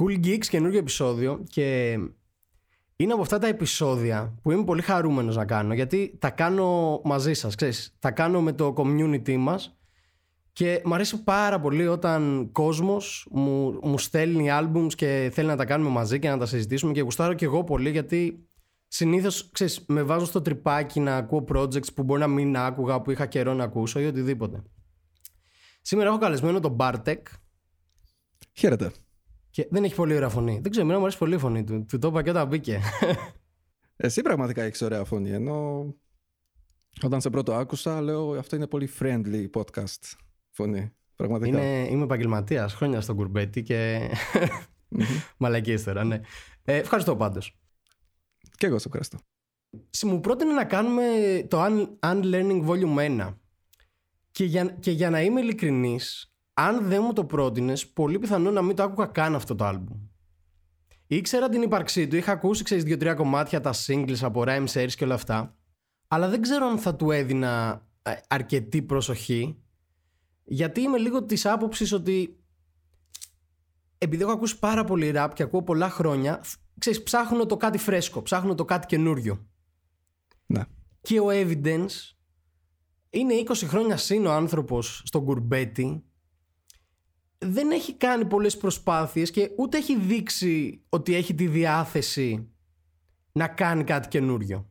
Cool Geeks καινούργιο επεισόδιο και είναι από αυτά τα επεισόδια που είμαι πολύ χαρούμενος να κάνω γιατί τα κάνω μαζί σας, ξέρεις, τα κάνω με το community μας και μου αρέσει πάρα πολύ όταν κόσμος μου, μου στέλνει albums και θέλει να τα κάνουμε μαζί και να τα συζητήσουμε και γουστάρω και εγώ πολύ γιατί συνήθως, ξέρεις, με βάζω στο τρυπάκι να ακούω projects που μπορεί να μην άκουγα, που είχα καιρό να ακούσω ή οτιδήποτε. Σήμερα έχω καλεσμένο τον Bartek. Χαίρετε. Και δεν έχει πολύ ωραία φωνή. Δεν ξέρω, εμένα μου αρέσει πολύ η φωνή του. Του το είπα και όταν μπήκε. Εσύ πραγματικά έχεις ωραία φωνή. Ενώ όταν σε πρώτο άκουσα, λέω αυτό είναι πολύ friendly podcast φωνή. Πραγματικά. Είναι, είμαι επαγγελματίας χρόνια στον κουρμπέτι και. Μαλακίε τώρα, ναι. Ε, ευχαριστώ πάντως. Και εγώ σε ευχαριστώ. Μου πρότεινε να κάνουμε το Unlearning Volume 1. Και για, και για να είμαι ειλικρινής, αν δεν μου το πρότεινες, πολύ πιθανό να μην το άκουγα καν αυτό το album. Ήξερα την ύπαρξή του, είχα ακούσει ξέρεις δύο-τρία κομμάτια, τα singles από Rhyme Series και όλα αυτά. Αλλά δεν ξέρω αν θα του έδινα ε, αρκετή προσοχή. Γιατί είμαι λίγο της άποψης ότι επειδή έχω ακούσει πάρα πολύ rap και ακούω πολλά χρόνια, ξέρεις, ψάχνω το κάτι φρέσκο, ψάχνω το κάτι καινούριο. Ναι. Και ο Evidence είναι 20 χρόνια σύν ο άνθρωπος στον κουρμπέτι δεν έχει κάνει πολλές προσπάθειες και ούτε έχει δείξει ότι έχει τη διάθεση να κάνει κάτι καινούριο.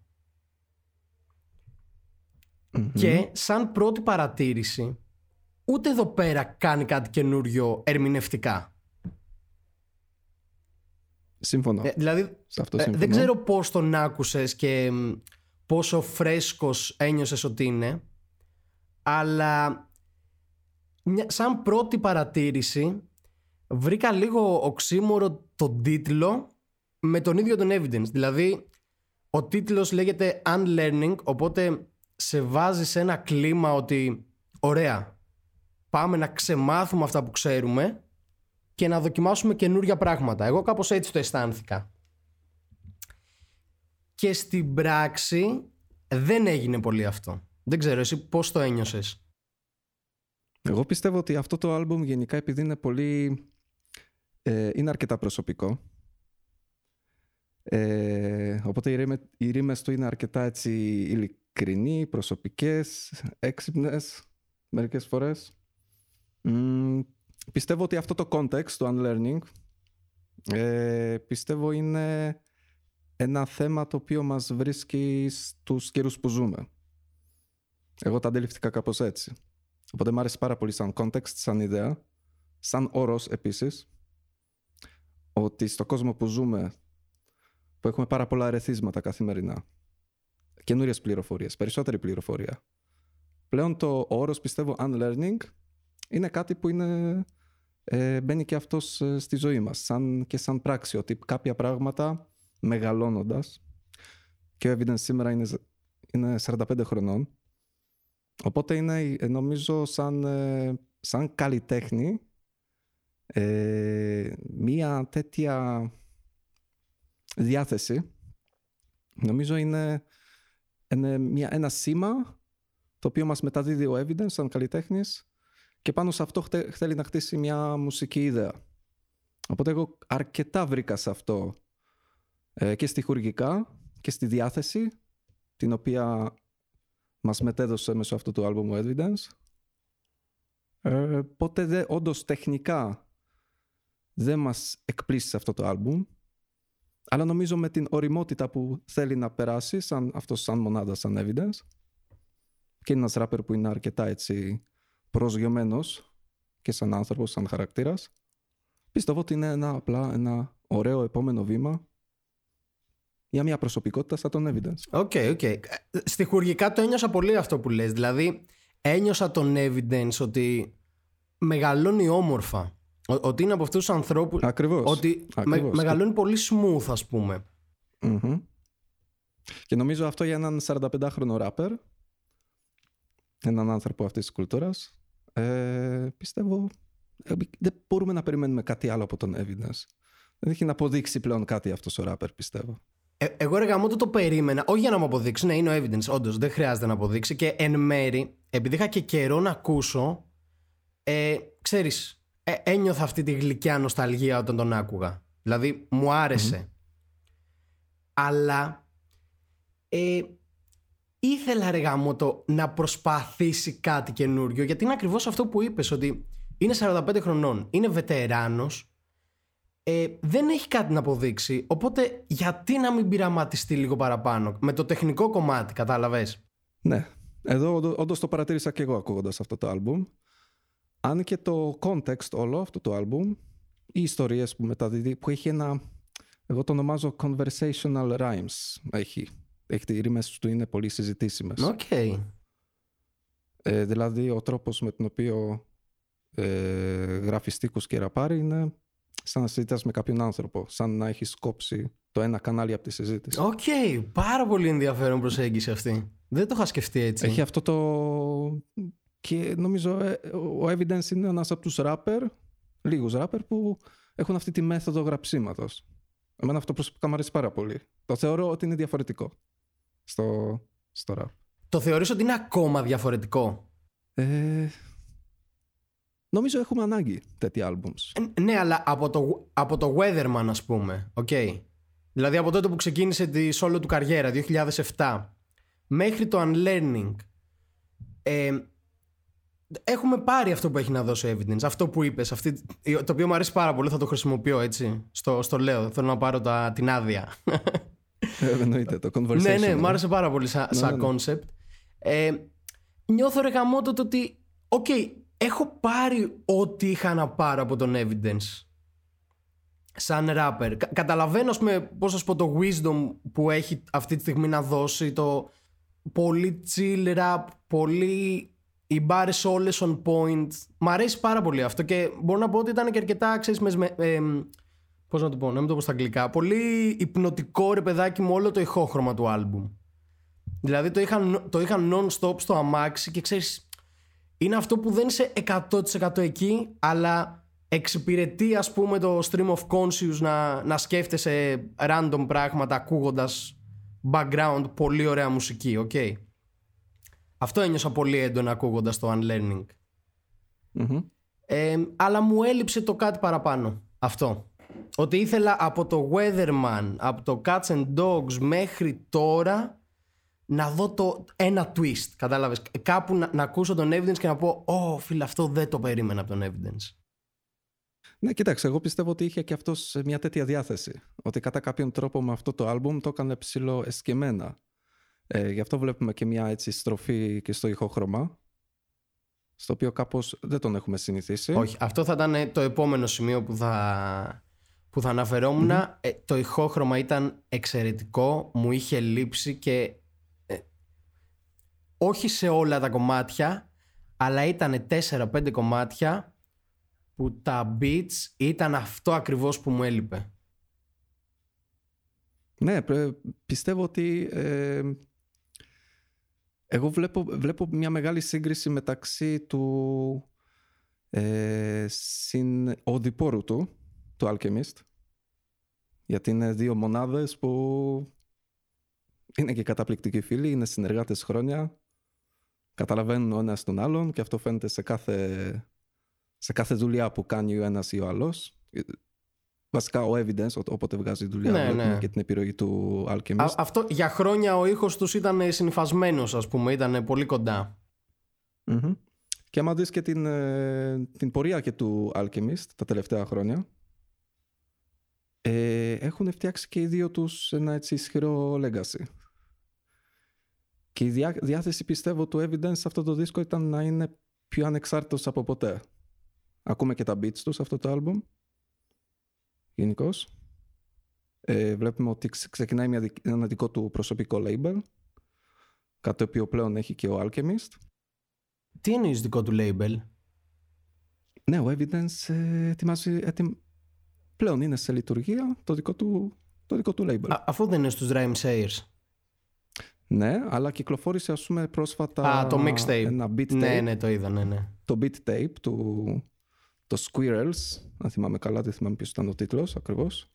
Και σαν πρώτη παρατήρηση, ούτε εδώ πέρα κάνει κάτι καινούριο ερμηνευτικά. Σύμφωνο. Ε, δηλαδή, ε, δεν ξέρω πώς τον άκουσες και πόσο φρέσκος ένιωσες ότι είναι, αλλά σαν πρώτη παρατήρηση βρήκα λίγο οξύμορο τον τίτλο με τον ίδιο τον evidence. Δηλαδή, ο τίτλος λέγεται Unlearning, οπότε σε βάζει σε ένα κλίμα ότι ωραία, πάμε να ξεμάθουμε αυτά που ξέρουμε και να δοκιμάσουμε καινούργια πράγματα. Εγώ κάπως έτσι το αισθάνθηκα. Και στην πράξη δεν έγινε πολύ αυτό. Δεν ξέρω εσύ πώς το ένιωσες; Εγώ πιστεύω ότι αυτό το άλμπουμ γενικά επειδή είναι πολύ... Ε, είναι αρκετά προσωπικό. Ε, οπότε οι, ρήμε, οι ρήμες του είναι αρκετά έτσι ειλικρινοί, προσωπικές, έξυπνες μερικές φορές. πιστεύω ότι αυτό το context του unlearning ε, πιστεύω είναι ένα θέμα το οποίο μας βρίσκει στους καιρούς που ζούμε. Εγώ τα αντιληφθήκα κάπως έτσι. Οπότε μου άρεσε πάρα πολύ σαν context, σαν ιδέα, σαν όρος επίσης, ότι στο κόσμο που ζούμε, που έχουμε πάρα πολλά αρεθίσματα καθημερινά, καινούριες πληροφορίες, περισσότερη πληροφορία, πλέον το όρος πιστεύω unlearning είναι κάτι που είναι, ε, μπαίνει και αυτός ε, στη ζωή μας, σαν, και σαν πράξη, ότι κάποια πράγματα μεγαλώνοντας, και ο Evidence σήμερα είναι, είναι 45 χρονών, Οπότε είναι νομίζω σαν, ε, σαν καλλιτέχνη ε, μία τέτοια διάθεση νομίζω είναι, είναι μια, ένα σήμα το οποίο μας μεταδίδει ο Evidence σαν καλλιτέχνης και πάνω σε αυτό θέλει να χτίσει μια μουσική ιδέα. Οπότε εγώ αρκετά βρήκα σε αυτό ε, και στοιχουργικά και στη διάθεση την οποία μας μετέδωσε μέσω αυτού του άλμπουμ Evidence. Ε, οπότε δε, όντως τεχνικά δεν μας εκπλήσσει αυτό το άλμπουμ. Αλλά νομίζω με την ωριμότητα που θέλει να περάσει σαν, αυτός σαν μονάδα, σαν Evidence και είναι ένας ράπερ που είναι αρκετά έτσι προσγειωμένος και σαν άνθρωπος, σαν χαρακτήρας πιστεύω ότι είναι ένα, απλά ένα ωραίο επόμενο βήμα για μια προσωπικότητα σαν τον Evidence. OK, okay, OK. Okay. Στιχουργικά το ένιωσα πολύ αυτό που λες. Δηλαδή, ένιωσα τον Evidence ότι μεγαλώνει όμορφα. Ότι είναι από αυτούς τους ανθρώπου. Ακριβώς. Ότι μεγαλώνει πολύ smooth, ας πούμε. Και νομίζω αυτό για έναν 45χρονο ράπερ, έναν άνθρωπο αυτής της κουλτούρας, ε, πιστεύω ε, δεν μπορούμε να περιμένουμε κάτι άλλο από τον Evidence. Δεν έχει να αποδείξει πλέον κάτι αυτός ο ράπερ, πιστεύω. Ε, εγώ ρε γαμώ το περίμενα, όχι για να μου αποδείξει, ναι, είναι ο evidence, όντως δεν χρειάζεται να αποδείξει. Και εν μέρη, επειδή είχα και καιρό να ακούσω, ε, ξέρεις, ε, ένιωθα αυτή τη γλυκιά νοσταλγία όταν τον άκουγα. Δηλαδή μου αρεσε Αλλά ε, ήθελα ρε το να προσπαθήσει κάτι καινούριο γιατί είναι ακριβώς αυτό που είπες ότι είναι 45 χρονών, είναι βετεράνος ε, δεν έχει κάτι να αποδείξει οπότε γιατί να μην πειραματιστεί λίγο παραπάνω με το τεχνικό κομμάτι κατάλαβες; Ναι, εδώ όντως το παρατήρησα και εγώ ακούγοντας αυτό το άλμπουμ αν και το context όλο αυτό το άλμπουμ οι ιστορίες που μεταδίδει που έχει ένα εγώ το ονομάζω conversational rhymes έχει έχει, οι ρίμες του είναι πολύ συζητήσιμες. Okay. Ε, δηλαδή ο τρόπος με τον οποίο ε, γράφει στίχους και ραπάρει είναι σαν να συζητάς με κάποιον άνθρωπο, σαν να έχεις κόψει το ένα κανάλι από τη συζήτηση. OK, okay. πάρα πολύ ενδιαφέρον προσέγγιση αυτή. Δεν το είχα σκεφτεί έτσι. Έχει αυτό το... Και νομίζω ε, ο Evidence είναι ένας από τους ράπερ, λίγους ράπερ που έχουν αυτή τη μέθοδο γραψίματος. Εμένα αυτό προσωπικά μου αρέσει πάρα πολύ. Το θεωρώ ότι είναι διαφορετικό στο, στο rap. Το θεωρείς ότι είναι ακόμα διαφορετικό; Ε, νομίζω έχουμε ανάγκη τέτοια albums. Ε, ναι, αλλά από το, από το Weatherman ας πούμε. Okay. Δηλαδή από τότε που ξεκίνησε τη solo του καριέρα, 2007, μέχρι το Unlearning, ε, έχουμε πάρει αυτό που έχει να δώσει Evidence. Αυτό που είπες, αυτή, το οποίο μου αρέσει πάρα πολύ, θα το χρησιμοποιώ έτσι. Στο, στο λέω, θέλω να πάρω τα, την άδεια. Ε, εννοείται, το conversation. ναι, ναι, μου άρεσε πάρα πολύ σαν, ναι, ναι. concept. Ε, νιώθω ρε γαμώτο το ότι, OK, okay, έχω πάρει ό,τι είχα να πάρω από τον Evidence σαν rapper. Κα, καταλαβαίνω, ας πούμε, πώς θα σου πω, το wisdom που έχει αυτή τη στιγμή να δώσει, το πολύ chill rap, πολύ οι μπάρες όλες on point. Μ' αρέσει πάρα πολύ αυτό και μπορώ να πω ότι ήταν και αρκετά, ξέρεις, με, ε, Πώς να το πω, να μην το πω στα αγγλικά. Πολύ υπνοτικό ρε παιδάκι μου όλο το ηχόχρωμα του άλμπουμ. Δηλαδή το είχαν, το είχαν non-stop στο αμάξι και ξέρεις. Είναι αυτό που δεν είσαι 100% εκεί, αλλά εξυπηρετεί ας πούμε το stream of conscious να, να σκέφτεσαι random πράγματα ακούγοντας background πολύ ωραία μουσική, OK. Okay. Αυτό ένιωσα πολύ έντονα ακούγοντας το Unlearning. mm Ε, αλλά μου έλειψε το κάτι παραπάνω. Αυτό. Ότι ήθελα από το Weatherman, από το Cats and Dogs μέχρι τώρα να δω το ένα twist. Κατάλαβες. Κάπου να, να ακούσω τον Evidence και να πω «Ω, φίλε, αυτό δεν το περίμενα από τον Evidence». Ναι, κοίταξε, εγώ πιστεύω ότι είχε και αυτό μια τέτοια διάθεση. Ότι κατά κάποιον τρόπο με αυτό το άλμπουμ το έκανε ψηλό εσκεμένα. Ε, γι' αυτό βλέπουμε και μια έτσι στροφή και στο ηχόχρωμα. Στο οποίο κάπως δεν τον έχουμε συνηθίσει. Όχι, αυτό θα ήταν το επόμενο σημείο που θα, που θα αναφερομουν ε, το ηχόχρωμα ήταν εξαιρετικό, μου είχε λείψει και ε, όχι σε όλα τα κομμάτια, αλλά ήταν 4-5 κομμάτια που τα beats ήταν αυτό ακριβώς που μου έλειπε. Ναι, πιστεύω ότι ε, εγώ βλέπω, βλέπω μια μεγάλη σύγκριση μεταξύ του ε, συν οδηπόρου του, του Alchemist, γιατί είναι δύο μονάδες που είναι και καταπληκτικοί φίλοι, είναι συνεργάτες χρόνια, καταλαβαίνουν ο ένας τον άλλον και αυτό φαίνεται σε κάθε, σε κάθε δουλειά που κάνει ο ένας ή ο άλλος. Βασικά ο Evidence, όποτε βγάζει δουλειά, ναι, ναι. και την επιρροή του Alchemist. αυτό, για χρόνια ο ήχος τους ήταν συνυφασμένος, ας πούμε, ήταν πολύ Και άμα δεις και την, ε, την πορεία και του Alchemist τα τελευταία χρόνια, ε, έχουν φτιάξει και οι δύο τους ένα έτσι ισχυρό legacy. Και η διάθεση πιστεύω του Evidence σε αυτό το δίσκο ήταν να είναι πιο ανεξάρτητος από ποτέ. Ακούμε και τα beats τους σε αυτό το album. Γενικώς. Ε, βλέπουμε ότι ξεκινάει μια, ένα δικό του προσωπικό label. Κάτι το οποίο πλέον έχει και ο Alchemist. Τι είναι δικό του label? Ναι, ο Evidence ε, ετοιμάζει, πλέον είναι σε λειτουργία το δικό του, το δικό του label. Α, αφού δεν είναι στους Rhyme Sayers. Ναι, αλλά κυκλοφόρησε ας πούμε πρόσφατα Α, το mixtape. ένα beat ναι, tape. Ναι, ναι, το είδα, ναι, ναι. Το beat tape του το Squirrels, αν θυμάμαι καλά, δεν θυμάμαι ποιος ήταν ο τίτλος ακριβώς.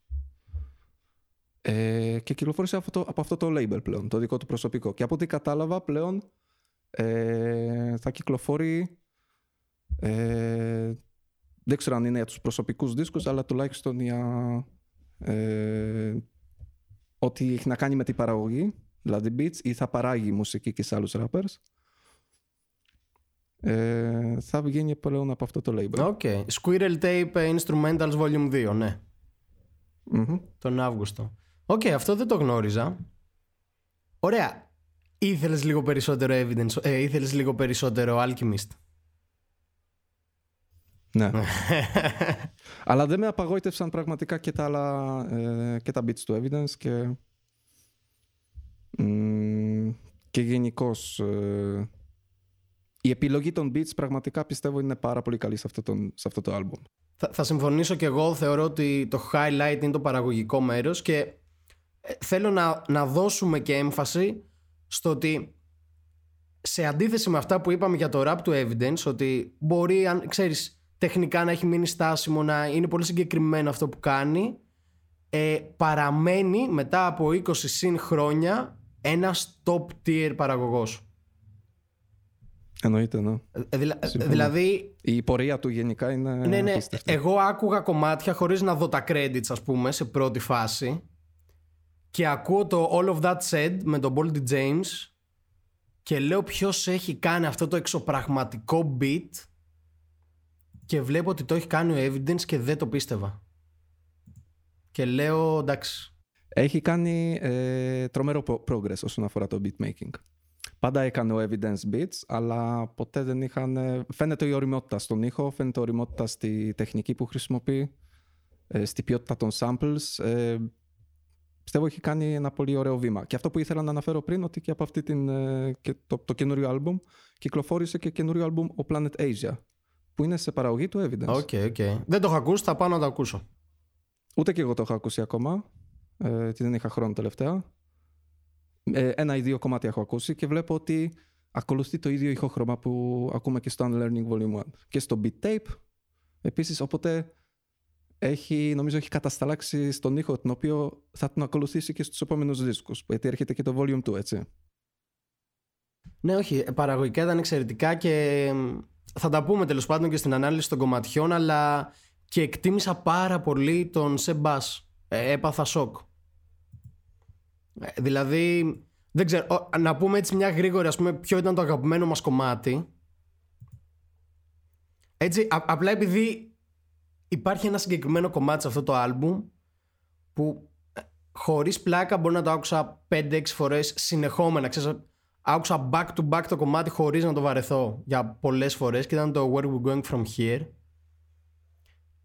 Ε, και κυκλοφόρησε αυτό, από αυτό το label πλέον, το δικό του προσωπικό. Και από ό,τι κατάλαβα πλέον ε, θα κυκλοφορεί ε, δεν ξέρω αν είναι για τους προσωπικούς δίσκους, αλλά τουλάχιστον για ε, ό,τι έχει να κάνει με την παραγωγή, δηλαδή beats, ή θα παράγει μουσική και σε άλλους rappers. Ε, θα βγαίνει πλέον από αυτό το label. OK. Okay. Squirrel Tape Instrumentals Volume 2, ναι. Mm-hmm. Τον Αύγουστο. OK, okay, αυτό δεν το γνώριζα. Ωραία. Ήθελες λίγο περισσότερο Evidence, ε, ήθελες λίγο περισσότερο Alchemist. Ναι. Αλλά δεν με απαγόητευσαν πραγματικά και τα άλλα ε, και τα bits του evidence και, και γενικώς ε, η επιλογή των beats πραγματικά πιστεύω είναι πάρα πολύ καλή σε αυτό, τον, σε αυτό το album. Θα, θα συμφωνήσω και εγώ, θεωρώ ότι το highlight είναι το παραγωγικό μέρος και ε, θέλω να, να δώσουμε και έμφαση στο ότι σε αντίθεση με αυτά που είπαμε για το rap του Evidence ότι μπορεί, αν ξέρεις, τεχνικά να έχει μείνει στάσιμο, να είναι πολύ συγκεκριμένο αυτό που κάνει ε, παραμένει μετά από 20 συν χρόνια ένας top tier παραγωγός. Εννοείται, ναι. Ε, δηλα, δηλαδή... Η πορεία του γενικά είναι Ναι, ναι. Εγώ άκουγα κομμάτια χωρίς να δω τα credits, ας πούμε, σε πρώτη φάση και ακούω το All of That Said με τον Boldy James και λέω ποιος έχει κάνει αυτό το εξωπραγματικό beat και βλέπω ότι το έχει κάνει ο Evidence και δεν το πίστευα. Και λέω εντάξει. Έχει κάνει ε, τρομερό progress όσον αφορά το beatmaking. Πάντα έκανε ο evidence beats, αλλά ποτέ δεν είχαν. Φαίνεται η οριμότητα στον ήχο, φαίνεται η οριμότητα στη τεχνική που χρησιμοποιεί, ε, στην ποιότητα των samples. Ε, πιστεύω έχει κάνει ένα πολύ ωραίο βήμα. Και αυτό που ήθελα να αναφέρω πριν, ότι και από αυτή την, ε, και το, το καινούριο album κυκλοφόρησε και καινούριο album ο Planet Asia, που είναι σε παραγωγή του Evidence. OK, okay, okay. Δεν το έχω ακούσει, θα πάω να το ακούσω. Ούτε και εγώ το έχω ακούσει ακόμα, ε, δεν είχα χρόνο τελευταία. Ε, ένα ή δύο κομμάτια έχω ακούσει και βλέπω ότι ακολουθεί το ίδιο ηχόχρωμα που ακούμε και στο Unlearning Volume 1 και στο Beat Tape. Επίσης, οπότε έχει, νομίζω έχει κατασταλάξει στον ήχο τον οποίο θα τον ακολουθήσει και στους επόμενους δίσκους γιατί έρχεται και το Volume 2, έτσι. Ναι, όχι, παραγωγικά ήταν εξαιρετικά και θα τα πούμε τέλος πάντων και στην ανάλυση των κομματιών αλλά και εκτίμησα πάρα πολύ τον Σεμπάς. Ε, έπαθα σοκ. Ε, δηλαδή, δεν ξέρω, να πούμε έτσι μια γρήγορη, ας πούμε, ποιο ήταν το αγαπημένο μας κομμάτι. Έτσι, απλά επειδή υπάρχει ένα συγκεκριμένο κομμάτι σε αυτό το άλμπουμ που ε, χωρίς πλάκα μπορεί να το άκουσα 5-6 φορές συνεχόμενα. Ξέρεις, άκουσα back to back το κομμάτι χωρίς να το βαρεθώ για πολλές φορές και ήταν το Where We Going From Here.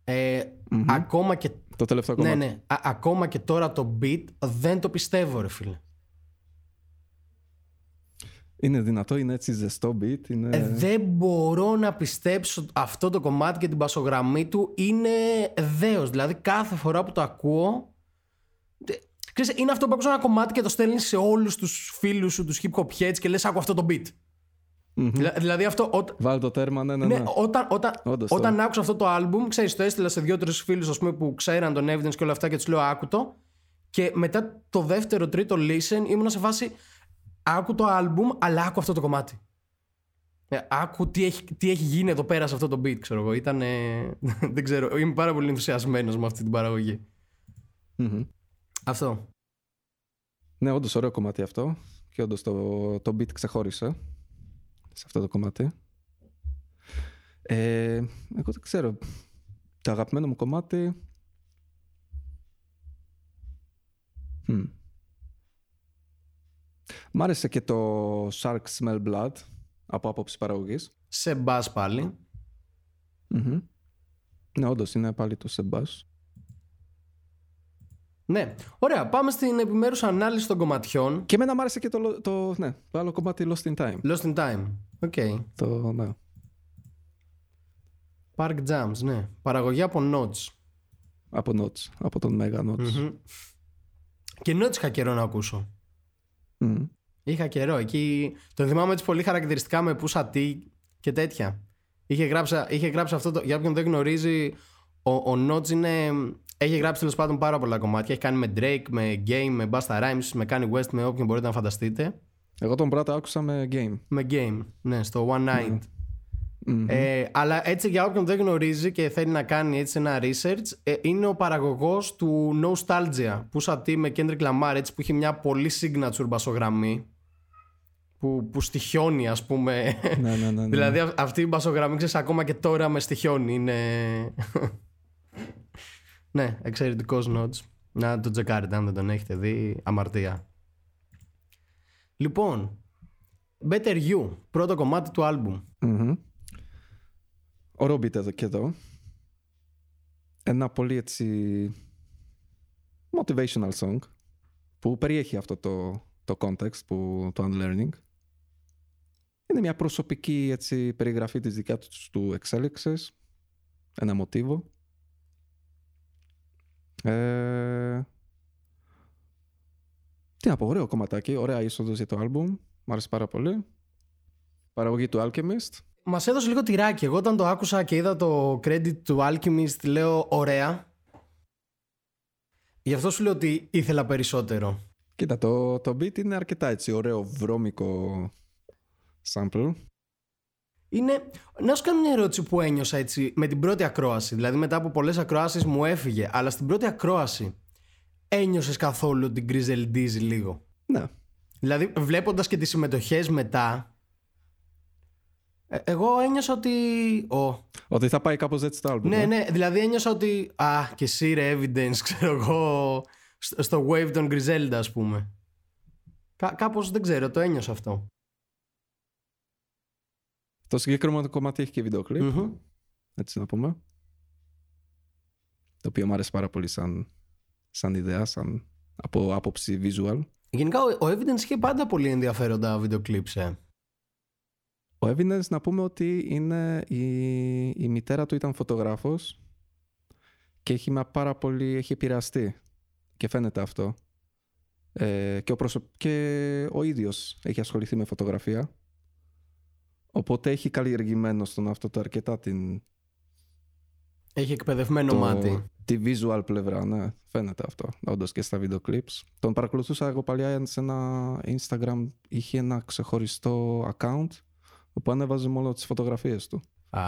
Ε, Ακόμα και το τελευταίο ναι, κομμάτι. Ναι, ναι. ακόμα και τώρα το beat δεν το πιστεύω, ρε φίλε. Είναι δυνατό, είναι έτσι ζεστό beat. Είναι... Ε, δεν μπορώ να πιστέψω αυτό το κομμάτι και την πασογραμμή του είναι δέος. Δηλαδή κάθε φορά που το ακούω... Ξέρεις, είναι αυτό που ακούς ένα κομμάτι και το στέλνεις σε όλους τους φίλους σου, τους hip hop heads και λες άκου αυτό το beat. Mm-hmm. Δηλαδή αυτό. Ό, Βάλει το τέρμα, ναι, ναι. ναι. ναι όταν όταν, Όντως, όταν άκουσα αυτό το album, ξέρεις, το έστειλα σε δύο-τρει φίλους που ξέραν τον evidence και όλα αυτά και τους λέω άκουτο. Και μετά το δεύτερο, τρίτο listen ήμουν σε φάση άκου το album, αλλά άκου αυτό το κομμάτι. Ε, άκου τι έχει, τι έχει γίνει εδώ πέρα σε αυτό το beat, ξέρω εγώ. Ήταν. δεν ξέρω. Είμαι πάρα πολύ ενθουσιασμένος με αυτή την παραγωγή. Mm-hmm. Αυτό. Ναι, όντως ωραίο κομμάτι αυτό. Και όντως το, το beat ξεχώρισε σε αυτό το κομμάτι. Ε, εγώ δεν ξέρω. Το αγαπημένο μου κομμάτι... Hm. Μ' άρεσε και το Shark Smell Blood από άποψη παραγωγής. Σε μπας πάλι. Mm-hmm. Ναι, όντως είναι πάλι το σε μπας. Ναι. Ωραία. Πάμε στην επιμέρους ανάλυση των κομματιών. Και εμένα μου άρεσε και το, το, ναι, το άλλο κομμάτι Lost in Time. Lost in Time. OK. Okay. Το, ναι. Park Jams, ναι. Παραγωγή από Nottz. Από Nottz. Από τον Mega Nottz. Mm-hmm. Και Nottz είχα καιρό να ακούσω. Mm. Είχα καιρό. Εκεί το θυμάμαι έτσι πολύ χαρακτηριστικά με Pusha T και τέτοια. Είχε γράψει, είχε γράψει αυτό το. Για όποιον δεν γνωρίζει, ο, ο Nottz είναι έχει γράψει τέλος πάντων πάρα πολλά κομμάτια. Έχει κάνει με Drake, με Game, με Busta Rhymes, με Kanye West, με όποιον μπορείτε να φανταστείτε. Εγώ τον πρώτο άκουσα με Game. Με Game, ναι, στο One Night. Ε, αλλά έτσι για όποιον δεν γνωρίζει και θέλει να κάνει έτσι ένα research ε, είναι ο παραγωγός του Nostalgia που σαν τι με Kendrick Lamar έτσι που έχει μια πολύ signature μπασογραμμή που, που στοιχιώνει ας πούμε ναι, ναι, ναι, ναι. δηλαδή αυτή η μπασογραμμή ξέρεις ακόμα και τώρα με στοιχιώνει είναι ναι εξαιρετικός notes να το τσεκάρετε αν δεν τον έχετε δει αμαρτία λοιπόν Better You πρώτο κομμάτι του άλμπουμ mm Ωραίο beat και εδώ. Ένα πολύ έτσι motivational song που περιέχει αυτό το, το context που, το unlearning. Είναι μια προσωπική έτσι, περιγραφή της δικιά τους, του εξέλιξης, ένα μοτίβο. Ε, τι να πω, ωραίο κομματάκι, ωραία είσοδος για το άλμπουμ, μου άρεσε πάρα πολύ. Παραγωγή του Alchemist, Μας έδωσε λίγο τυράκι. Εγώ όταν το άκουσα και είδα το credit του Alchemist, λέω ωραία. Γι' αυτό σου λέω ότι ήθελα περισσότερο. Κοίτα, το, το beat είναι αρκετά έτσι ωραίο, βρώμικο sample. Είναι... Να σου κάνω μια ερώτηση που ένιωσα έτσι με την πρώτη ακρόαση. Δηλαδή μετά από πολλές ακροάσεις μου έφυγε. Αλλά στην πρώτη ακρόαση ένιωσες καθόλου την Grizzle Diz λίγο. Ναι. Δηλαδή βλέποντας και τις συμμετοχές μετά ε, εγώ ένιωσα ότι. Oh. Ότι θα πάει κάπως έτσι το album. Ναι, ε; ναι, δηλαδή ένιωσα ότι. Α, και εσύ ρε evidence, ξέρω εγώ. Στο wave των Griselda, ας πούμε. Κά- Κάπως δεν ξέρω, το ένιωσα αυτό. Το συγκεκριμένο κομμάτι έχει και βίντεο mm-hmm. Έτσι να πούμε. Το οποίο μου άρεσε πάρα πολύ σαν, σαν ιδέα, σαν από άποψη visual. Γενικά ο, ο Evidence είχε πάντα πολύ ενδιαφέροντα βίντεο κλιπς, ε. Ο Evidence να πούμε ότι είναι η, η μητέρα του ήταν φωτογράφος και έχει πάρα πολύ, έχει επηρεαστεί και φαίνεται αυτό. Ε, και, ο και ο ίδιος έχει ασχοληθεί με φωτογραφία. Οπότε έχει καλλιεργημένο στον αυτό το αρκετά την... Έχει εκπαιδευμένο μάτι. Τη visual πλευρά, ναι. Φαίνεται αυτό. Όντως και στα βίντεο clips. Τον παρακολουθούσα εγώ παλιά σε ένα Instagram. Είχε ένα ξεχωριστό account όπου ανέβαζε μόνο τις φωτογραφίες του. Α,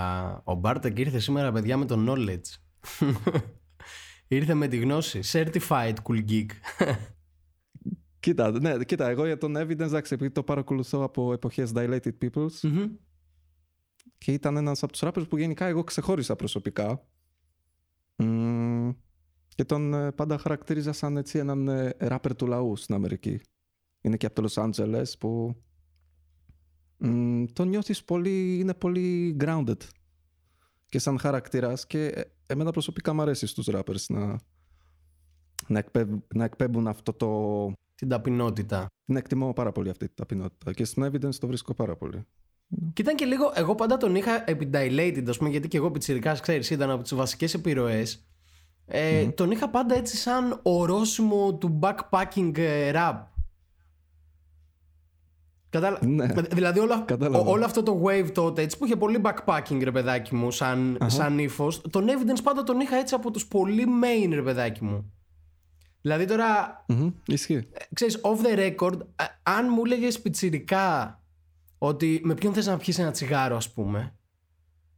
ο Μπάρτεκ ήρθε σήμερα, παιδιά, με το knowledge. ήρθε με τη γνώση. Certified cool geek. κοίτα, ναι, κοίτα, εγώ για τον Evidence, εντάξει, επειδή το παρακολουθώ από εποχές Dilated Peoples mm-hmm. και ήταν ένας από τους rappers που γενικά εγώ ξεχώρισα προσωπικά mm, και τον ε, πάντα χαρακτήριζα σαν έτσι έναν ε, rapper του λαού στην Αμερική. Είναι και από το Los Angeles που Mm, το νιώθεις πολύ, είναι πολύ grounded και σαν χαρακτήρας και ε, εμένα προσωπικά μου αρέσει στους rappers να, να, να εκπέμπουν αυτό το... Την ταπεινότητα. Την εκτιμώ πάρα πολύ αυτή την ταπεινότητα και στην evidence το βρίσκω πάρα πολύ. Και ήταν και λίγο, εγώ πάντα τον είχα επί dilated, ας πούμε, γιατί και εγώ πιτσιρικάς, ξέρεις, ήταν από τις βασικές επιρροές. Ε, mm. Τον είχα πάντα έτσι σαν ορόσημο του backpacking ε, rap. Κατάλα... Ναι. Δηλαδή όλο, όλο αυτό το wave τότε έτσι που είχε πολύ backpacking ρε παιδάκι μου σαν, uh-huh. σαν ύφος. Τον evidence πάντα τον είχα έτσι από τους πολύ main ρε παιδάκι μου. Δηλαδή τώρα. Mm-hmm. Ισχύει. Ε, ξέρεις, off the record, αν μου έλεγες πιτσιρικά ότι με ποιον θες να πιεις ένα τσιγάρο, ας πούμε.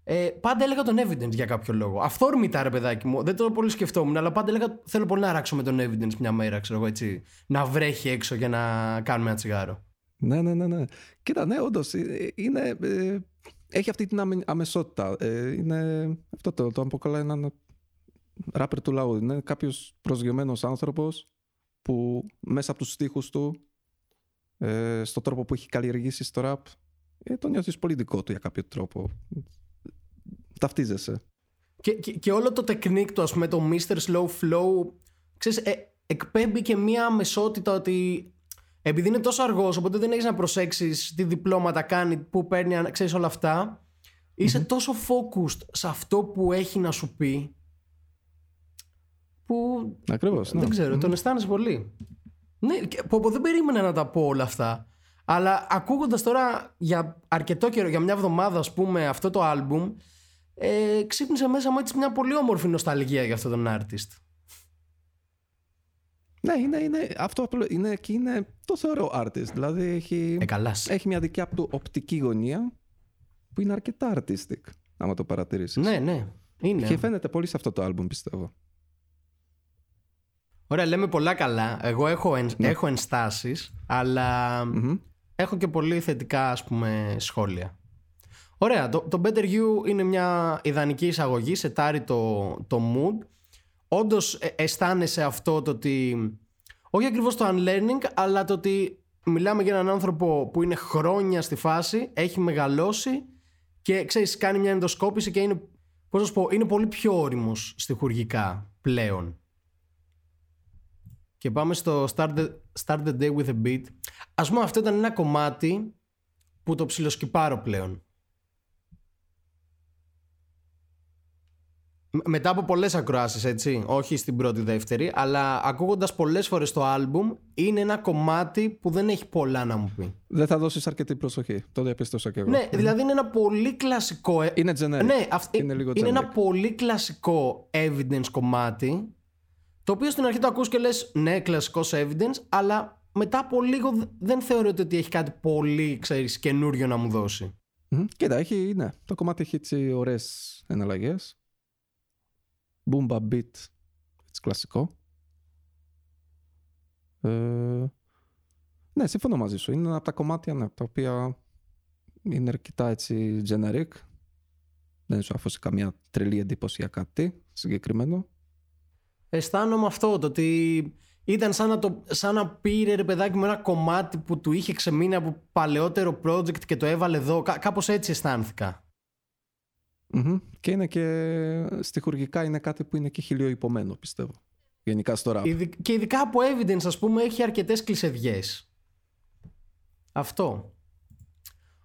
Ε, πάντα έλεγα τον evidence για κάποιο λόγο. Αυθόρμητα, ρε παιδάκι μου. Δεν το πολύ σκεφτόμουν, αλλά πάντα έλεγα θέλω πολύ να ράξω με τον evidence μια μέρα, ξέρω εγώ έτσι. Να βρέχει έξω για να κάνουμε ένα τσιγάρο. Ναι, ναι, ναι, ναι. Κοίτα, ναι, όντως. Ε, είναι, ε, έχει αυτή την αμεσότητα. Ε, είναι αυτό το, το αποκαλά έναν ράπερ του λαού. Είναι κάποιος προσγειωμένος άνθρωπος που μέσα από τους στίχους του, ε, στον τρόπο που έχει καλλιεργήσει στο ραπ, ε, το νιώθεις πολύ δικό του για κάποιο τρόπο. Ταυτίζεσαι. Και, και, και όλο το τεκνίκ του, ας πούμε, το Mr. Slow Flow, ξέρεις, ε, εκπέμπει και μία αμεσότητα ότι επειδή είναι τόσο αργός, οπότε δεν έχεις να προσέξεις τι διπλώματα κάνει, πού παίρνει, ξέρεις όλα αυτά. τόσο focused σε αυτό που έχει να σου πει. Που. Ακριβώς. Δεν ναι. ξέρω, τον αισθάνεσαι πολύ. Ναι, που, δεν περίμενα να τα πω όλα αυτά. Αλλά ακούγοντας τώρα για αρκετό καιρό, για μια εβδομάδα, ας πούμε, αυτό το album, ε, ξύπνησε μέσα μου έτσι μια πολύ όμορφη νοσταλγία για αυτόν τον artist. Ναι, είναι, είναι, αυτό είναι, και είναι το θεωρώ artist. Δηλαδή έχει, ε, έχει μια δικιά του οπτική γωνία που είναι αρκετά artistic, άμα το παρατηρήσεις. Ναι, ναι. Είναι. Και φαίνεται πολύ σε αυτό το άλμπουμ, πιστεύω. Ωραία, λέμε πολλά καλά. Εγώ έχω, εν, Ναι. έχω ενστάσεις, αλλά Μμμ. έχω και πολύ θετικά ας πούμε σχόλια. Ωραία, το, το Better You είναι μια ιδανική εισαγωγή, σετάρει το, το mood. Όντως ε, αισθάνεσαι αυτό το ότι, όχι ακριβώς το unlearning, αλλά το ότι μιλάμε για έναν άνθρωπο που είναι χρόνια στη φάση, έχει μεγαλώσει και ξέρεις κάνει μια ενδοσκόπηση και είναι, πώς να σου πω, είναι πολύ πιο όριμος στιχουργικά πλέον. Και πάμε στο Start the, start the Day with a Beat. Ας πούμε αυτό ήταν ένα κομμάτι που το ψιλοσκυπάρω πλέον. Μ- Μετά από πολλές ακροάσεις έτσι, όχι στην πρώτη δεύτερη, αλλά ακούγοντας πολλές φορές το άλμπουμ είναι ένα κομμάτι που δεν έχει πολλά να μου πει. Δεν θα δώσεις αρκετή προσοχή. Το διαπίστωσα και εγώ. Ναι, δηλαδή είναι ένα πολύ κλασικό... ε- Είναι generic. ναι, αυ- Είναι λίγο είναι ένα generic. πολύ κλασικό evidence κομμάτι το οποίο στην αρχή το ακούς και λες ναι κλασικός evidence αλλά μετά από λίγο δ- δεν θεωρείται ότι έχει κάτι πολύ ξέρεις καινούριο να μου δώσει. Μμμ. Κοίτα, έχει, ναι, το κομμάτι έχει έτσι ωραίες εναλλαγές. Boom bap beat, έτσι κλασικό. Ε, ναι, συμφωνώ μαζί σου. Είναι ένα από τα κομμάτια ναι, τα οποία είναι αρκετά έτσι generic. Δεν σου άφησε καμία τρελή εντύπωση για κάτι συγκεκριμένο. Αισθάνομαι αυτό το ότι ήταν σαν να, το, σαν να πήρε ρε παιδάκι μου ένα κομμάτι που του είχε ξεμείνει από παλαιότερο project και το έβαλε εδώ. Κά- κάπως έτσι αισθάνθηκα. Μμμ. Και είναι και στιχουργικά είναι κάτι που είναι και χιλιοϊπωμένο πιστεύω. Γενικά στο rap. Ειδι- Και ειδικά από evidence, ας πούμε, έχει αρκετές κλεισεδιές. Αυτό.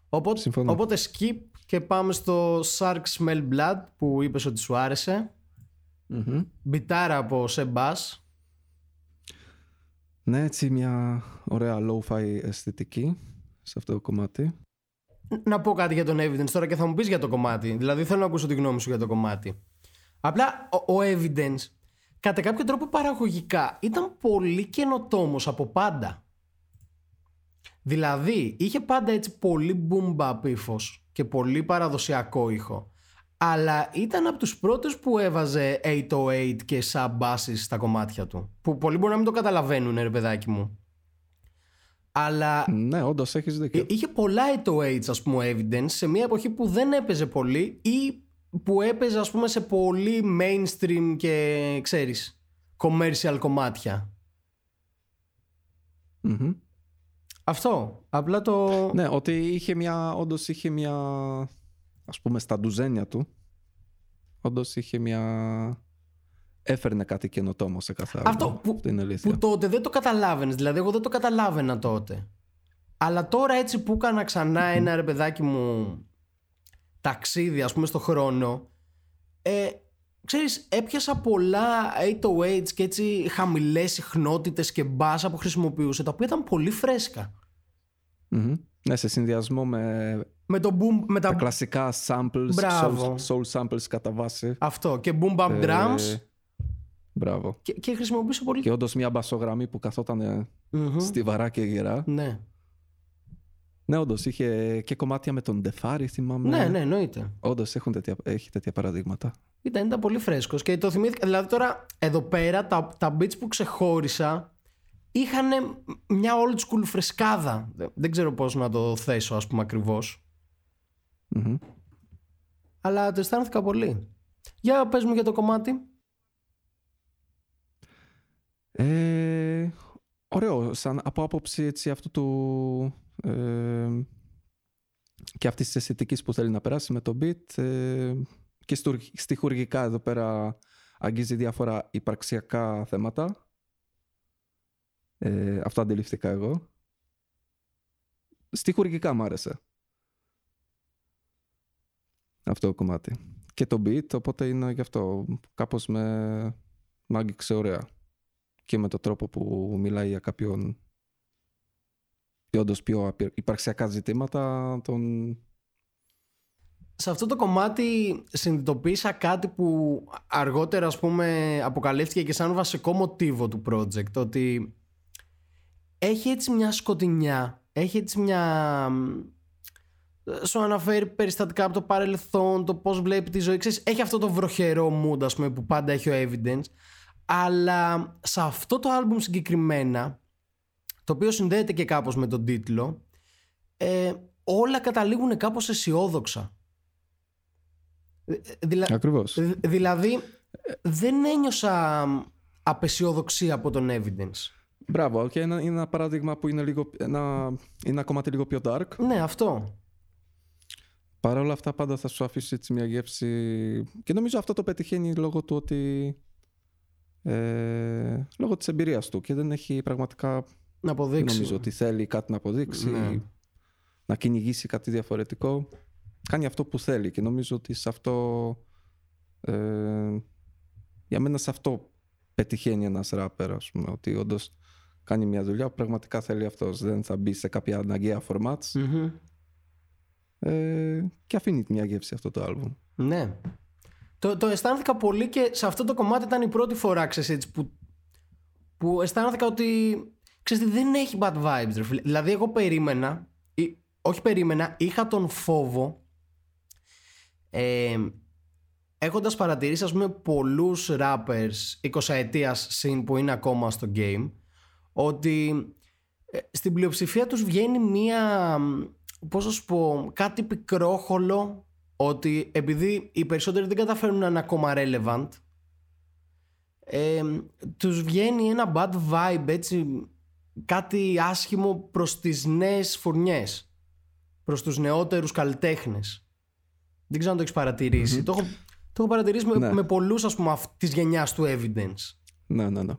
Οπότε, Συμφωνώ. οπότε skip και πάμε στο Shark Smell Blood που είπες ότι σου άρεσε. Μμμ. Μπιτάρα από Sebas. Ναι, έτσι μια ωραία lo-fi αισθητική σε αυτό το κομμάτι. Να πω κάτι για τον evidence τώρα και θα μου πεις για το κομμάτι. Δηλαδή θέλω να ακούσω τη γνώμη σου για το κομμάτι. Απλά ο, ο evidence κατά κάποιο τρόπο παραγωγικά ήταν πολύ καινοτόμος από πάντα. Δηλαδή είχε πάντα έτσι πολύ boom bap ύφος και πολύ παραδοσιακό ήχο. Αλλά ήταν από τους πρώτους που έβαζε 808 και sub basses στα κομμάτια του. Που πολλοί μπορεί να μην το καταλαβαίνουν ρε παιδάκι μου. Αλλά Ναι, όντως έχεις δίκιο. ε, Είχε πολλά 808s ας πούμε evidence σε μια εποχή που δεν έπαιζε πολύ ή που έπαιζε ας πούμε σε πολύ mainstream και ξέρεις commercial κομμάτια. Μμμ. Αυτό. Απλά το... Ναι, ότι είχε μια, όντως είχε μια, ας πούμε στα ντουζένια του, όντως είχε μια, έφερνε κάτι καινοτόμο σε κάθε Αυτό άλμπομ. που, Αυτό είναι αλήθεια. που τότε δεν το καταλάβαινες. Δηλαδή, εγώ δεν το καταλάβαινα τότε. Αλλά τώρα έτσι που έκανα ξανά ένα ρε παιδάκι μου ταξίδι, ας πούμε, στο χρόνο, ε, ξέρεις, έπιασα πολλά 808s και έτσι χαμηλές συχνότητες και μπάσα που χρησιμοποιούσε, τα οποία ήταν πολύ φρέσκα. Μμμ. Ναι, σε συνδυασμό με Με το boom, με τα... τα κλασικά samples, Μπράβο. soul, soul samples κατά βάση. Αυτό, και boom bap drums Ε, Μπράβο. και, και χρησιμοποιούσε πολύ... Και όντως μια μπασογραμμή που καθόταν Μμμ. στιβαρά και γερά. Ναι. Ναι, όντως είχε και κομμάτια με τον Ντεφάρη, θυμάμαι. ναι, ναι, εννοείται. Όντως έχουν τέτοια, έχει τέτοια παραδείγματα. Ήταν, ήταν πολύ φρέσκος και το θυμήθηκα. Δηλαδή τώρα εδώ πέρα τα, τα beats που ξεχώρισα είχαν μια old school φρεσκάδα. Δεν, δεν ξέρω πώς να το θέσω ας πούμε ακριβώς. Μμμ. Αλλά το αισθάνθηκα πολύ. Για πες μου για το κομμάτι. Ε, ωραίο, σαν από άποψη έτσι, αυτού του ε, και αυτής της αισθητικής που θέλει να περάσει με το beat ε, και στου- στιχουργικά εδώ πέρα αγγίζει διάφορα υπαρξιακά θέματα. Ε, αυτό αντιληφθήκα εγώ. Στιχουργικά μ' άρεσε. Αυτό το κομμάτι. Και το beat, οπότε είναι γι' αυτό κάπως με μ' άγγιξε ωραία και με τον τρόπο που μιλάει για κάποιον και όντως πιο απει- υπαρξιακά ζητήματα τον... Σε αυτό το κομμάτι συνειδητοποίησα κάτι που αργότερα ας πούμε αποκαλύφθηκε και σαν βασικό μοτίβο του project ότι έχει έτσι μια σκοτεινιά έχει έτσι μια σου αναφέρει περιστατικά από το παρελθόν, το πώς βλέπει τη ζωή. Ξέρεις, έχει αυτό το βροχερό mood, ας πούμε, που πάντα έχει ο Evidence. Αλλά σε αυτό το άλμπουμ συγκεκριμένα, το οποίο συνδέεται και κάπως με τον τίτλο, ε, όλα καταλήγουν κάπως αισιόδοξα. Δηλα... Ακριβώς. Δηλαδή, δεν ένιωσα απεσιοδοξία από τον Evidence. Μπράβο, και είναι, ένα παράδειγμα που είναι, λίγο, ένα, είναι ένα κομμάτι λίγο πιο dark. Ναι, αυτό. Παρ' όλα αυτά πάντα θα σου αφήσει έτσι μια γεύση. Και νομίζω αυτό το πετυχαίνει λόγω του ότι ε, λόγω της εμπειρίας του και δεν έχει πραγματικά να αποδείξει. νομίζω ότι θέλει κάτι να αποδείξει ναι. να κυνηγήσει κάτι διαφορετικό. Κάνει αυτό που θέλει και νομίζω ότι σε αυτό ε, για μένα σε αυτό πετυχαίνει ένας ράπερ ας πούμε ότι όντως κάνει μια δουλειά που πραγματικά θέλει αυτός. Δεν θα μπει σε κάποια αναγκαία formats ε, και αφήνει μια γεύση αυτό το άλμπουμ. Ναι. Το, το αισθάνθηκα πολύ και σε αυτό το κομμάτι ήταν η πρώτη φορά ξέρεις, έτσι, που, που αισθάνθηκα ότι ξέρεις, δεν έχει bad vibes. Ρε, δηλαδή εγώ περίμενα, ή, όχι περίμενα, είχα τον φόβο ε, έχοντας παρατηρήσει ας πούμε πολλούς rappers 20 ετίας συν που είναι ακόμα στο game ότι ε, στην πλειοψηφία τους βγαίνει μία πώς να σου πω, κάτι πικρόχολο ότι επειδή οι περισσότεροι δεν καταφέρουν να είναι ακόμα relevant ε, τους βγαίνει ένα bad vibe έτσι κάτι άσχημο προς τις νέες φουρνιές προς τους νεότερους καλλιτέχνες δεν ξέρω αν το έχεις παρατηρήσει το, έχω, το έχω παρατηρήσει με, ναι. με πολλούς ας πούμε της γενιάς του Evidence ναι ναι ναι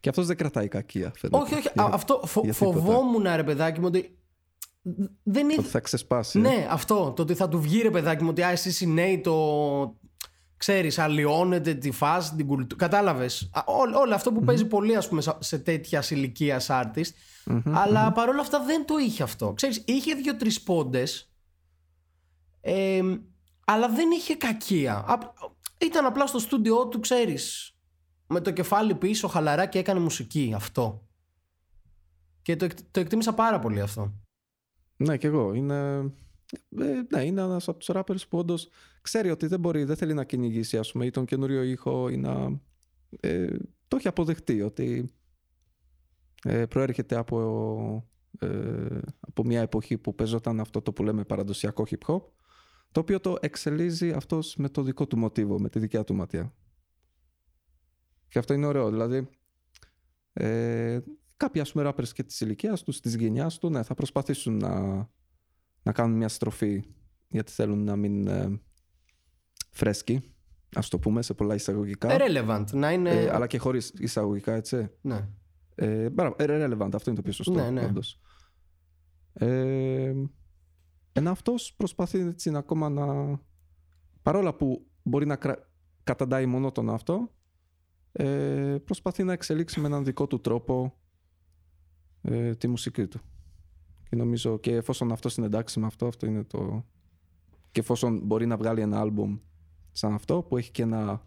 και αυτός δεν κρατάει κακία φαίνεται. Όχι, όχι. αυτό φο, φοβόμουν ρε παιδάκι μου ότι δεν είναι... Ότι θα ξεσπάσει. Ναι, αυτό. Το ότι θα του βγει ρε παιδάκι μου ότι α, εσείς οι νέοι το. ξέρεις, αλλοιώνεται τη φάση, την κουλτούρα. Κατάλαβες. Όλο αυτό που παίζει πολύ, ας πούμε, σε τέτοια ηλικία artist. αλλά παρόλα αυτά δεν το είχε αυτό. Ξέρεις, είχε δύο-τρεις πόντες. Ε, αλλά δεν είχε κακία. Ήταν απλά στο στούντιό του, ξέρεις, με το κεφάλι πίσω, χαλαρά και έκανε μουσική. Αυτό. Και το, το εκτίμησα πάρα πολύ αυτό. Ναι, και εγώ. Είναι, ε, ναι, είναι ένας από τους rappers που όντως ξέρει ότι δεν μπορεί, δεν θέλει να κυνηγήσει ας πούμε, ή τον καινούριο ήχο ή να. Ε, το έχει αποδεχτεί ότι ε, προέρχεται από, ε, από μια εποχή που παίζονταν αυτό το που λέμε παραδοσιακό hip hop το οποίο το εξελίζει αυτός με το δικό του μοτίβο, με τη δικιά του ματιά. Και αυτό είναι ωραίο. Δηλαδή, ε, κάποιοι ας πούμε rappers και της ηλικίας τους, της γενιάς του, ναι, θα προσπαθήσουν να, να κάνουν μια στροφή γιατί θέλουν να μην ε, φρέσκοι, ας το πούμε, σε πολλά εισαγωγικά. Relevant, να είναι... Ε, αλλά και χωρίς εισαγωγικά, έτσι. Ναι. Ε, relevant, αυτό είναι το πιο σωστό, ναι, ναι. όντως. Ε, ενώ αυτός προσπαθεί έτσι να ακόμα να... Παρόλα που μπορεί να κρα... καταντάει μόνο τον αυτό, ε, προσπαθεί να εξελίξει με έναν δικό του τρόπο ε, τη μουσική του. Και νομίζω και εφόσον αυτό συνεντάξει με αυτό, αυτό είναι το... Και εφόσον μπορεί να βγάλει ένα άλμπουμ σαν αυτό που έχει και ένα,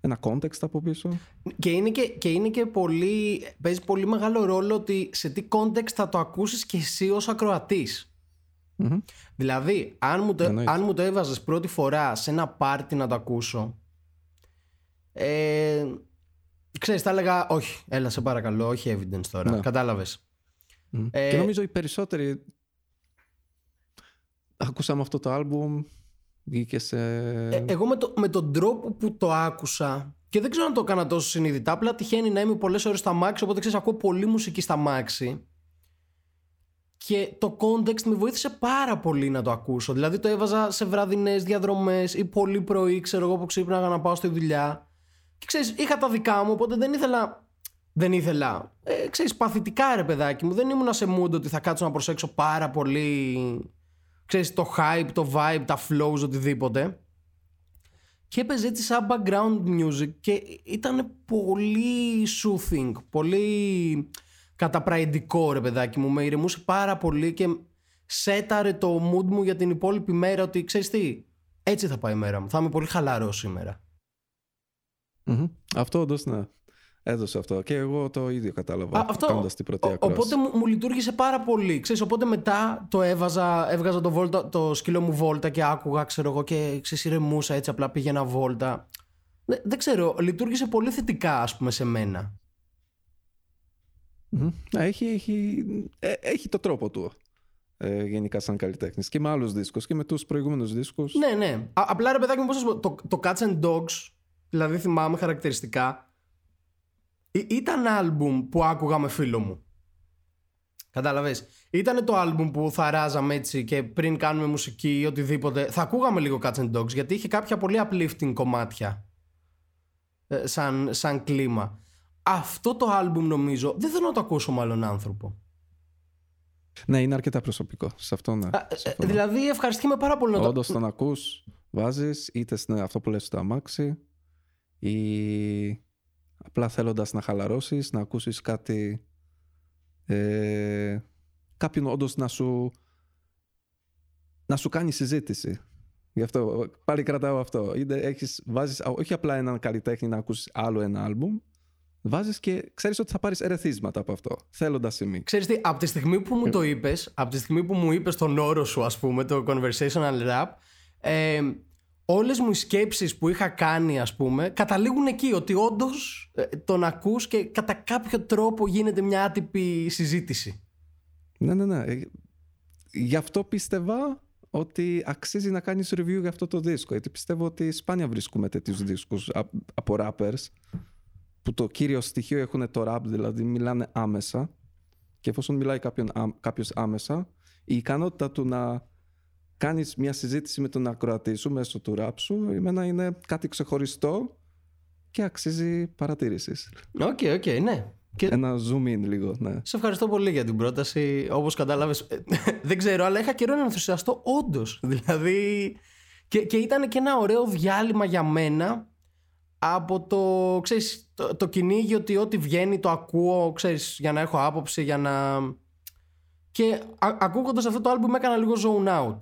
ένα context από πίσω. Και είναι και, και, είναι και πολύ, παίζει πολύ μεγάλο ρόλο ότι σε τι context θα το ακούσεις και εσύ ως ακροατης Δηλαδή, αν μου, το, αν μου το έβαζες πρώτη φορά σε ένα πάρτι να το ακούσω ε, ξέρεις, θα έλεγα όχι, έλα σε παρακαλώ, όχι evidence τώρα. Ναι. Κατάλαβες. Ε, και νομίζω οι περισσότεροι ακούσαμε αυτό το άλμπουμ, βγήκε σε... Ε, εγώ με, το, με τον τρόπο που το άκουσα και δεν ξέρω αν το έκανα τόσο συνειδητά, απλά τυχαίνει να είμαι πολλές ώρες στα μάξι, οπότε ξέρεις, ακούω πολύ μουσική στα μάξι. Και το context με βοήθησε πάρα πολύ να το ακούσω. Δηλαδή το έβαζα σε βραδινές διαδρομές ή πολύ πρωί, ξέρω εγώ που ξύπναγα να πάω στη δουλειά. Και ξέρεις, είχα τα δικά μου, οπότε δεν ήθελα. Δεν ήθελα. Ε, ξέρεις, παθητικά ρε παιδάκι μου. Δεν ήμουν σε mood ότι θα κάτσω να προσέξω πάρα πολύ. Ξέρεις, το hype, το vibe, τα flows, οτιδήποτε. Και έπαιζε έτσι σαν background music και ήταν πολύ soothing, πολύ καταπραϊντικό ρε παιδάκι μου. Με ηρεμούσε πάρα πολύ και σέταρε το mood μου για την υπόλοιπη μέρα ότι ξέρεις τι, έτσι θα πάει η μέρα μου. Θα είμαι πολύ χαλαρός σήμερα. Αυτό όντως ναι. έδωσε αυτό. Και εγώ το ίδιο κατάλαβα Α, αυτό. κάνοντας την πρώτη Ο- ακρόαση. οπότε μου, μου λειτουργήσε πάρα πολύ. Ξέρεις, οπότε μετά το έβαζα, έβγαζα το, βόλτα, το σκύλο μου βόλτα και άκουγα, ξέρω εγώ, και ξέρεις, ηρεμούσα έτσι, απλά πήγαινα βόλτα. Δεν, δεν ξέρω, λειτουργήσε πολύ θετικά, ας πούμε, σε μένα. Μμμ. Ναι, Έχει, έχει, ε, έχει το τρόπο του ε, γενικά σαν καλλιτέχνης. Και με άλλους δίσκους και με τους προηγούμενους δίσκους. Ναι, ναι. Α, απλά ρε παιδάκι μου, πώς να σου πω, το, το Cats and Dogs, δηλαδή θυμάμαι χαρακτηριστικά, ή- ήταν άλμπουμ που άκουγα με φίλο μου. Κατάλαβες; Ήταν το άλμπουμ που θα ράζαμε έτσι και πριν κάνουμε μουσική ή οτιδήποτε, θα ακούγαμε λίγο Cats and Dogs γιατί είχε κάποια πολύ uplifting κομμάτια ε, σαν, σαν κλίμα. Αυτό το άλμπουμ νομίζω δεν θέλω να το ακούσω με άλλον άνθρωπο. Ναι, είναι αρκετά προσωπικό. Σε αυτό ναι. Α, ε, συμφωνώ. δηλαδή ευχαριστούμε πάρα πολύ να το... Όντως τον ακούς, βάζεις είτε στην, αυτό που λες στο αμάξι ή απλά θέλοντας να χαλαρώσεις, να ακούσεις κάτι ε, κάποιον όντως να σου να σου κάνει συζήτηση. Γι' αυτό πάλι κρατάω αυτό. Είναι, έχεις, βάζεις α, όχι απλά έναν καλλιτέχνη να ακούσεις άλλο ένα άλμπουμ, βάζεις και ξέρεις ότι θα πάρεις ερεθίσματα από αυτό, θέλοντας ή μη. Ξέρεις τι, από τη στιγμή που μου το είπες, από τη στιγμή που μου είπες τον όρο σου ας πούμε, το conversational rap, ε, όλες μου οι σκέψεις που είχα κάνει ας πούμε, καταλήγουν εκεί ότι όντως τον ακούς και κατά κάποιο τρόπο γίνεται μια άτυπη συζήτηση. Ναι, ναι, ναι. Ε, Γι' αυτό πίστευα ότι αξίζει να κάνεις review για αυτό το δίσκο. Γιατί πιστεύω ότι σπάνια βρίσκουμε τέτοιους δίσκους α- από rappers που το κύριο στοιχείο έχουν το rap, δηλαδή μιλάνε άμεσα και εφόσον μιλάει κάποιον, ά- κάποιος άμεσα, η ικανότητα του να κάνεις μια συζήτηση με τον ακροατή σου μέσω του rap σου, εμένα είναι κάτι ξεχωριστό και αξίζει παρατήρησης. OK, OK, ναι. Και Ένα zoom in λίγο, ναι. σε ευχαριστώ πολύ για την πρόταση. Όπως κατάλαβες, ε, δεν ξέρω, αλλά είχα καιρό να ενθουσιαστώ όντως. Δηλαδή, και, και ήταν και ένα ωραίο διάλειμμα για μένα από το, ξέρεις, το, το κυνήγι ότι ό,τι βγαίνει το ακούω, ξέρεις, για να έχω άποψη, για να... Και α, ακούγοντας αυτό το άλμπουμ έκανα λίγο zone out.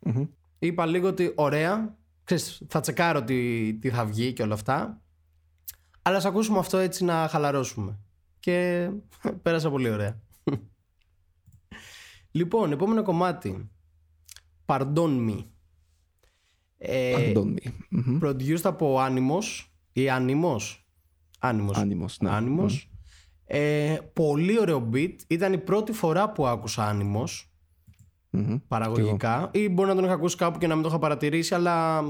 Μμμ. Είπα λίγο ότι ωραία, ξέρεις, θα τσεκάρω τι, τι θα βγει και όλα αυτά. Αλλά ας ακούσουμε αυτό έτσι να χαλαρώσουμε. Και πέρασα πολύ ωραία. λοιπόν, επόμενο κομμάτι. Pardon me. Ε, Pardon me. Μμμ. produced από Animos ή Animos; Animos. Animos, ναι. Animos. Ε, πολύ ωραίο beat. Ήταν η πρώτη φορά που άκουσα Animos Μμμ. παραγωγικά ή μπορεί να τον είχα ακούσει κάπου και να μην το είχα παρατηρήσει αλλά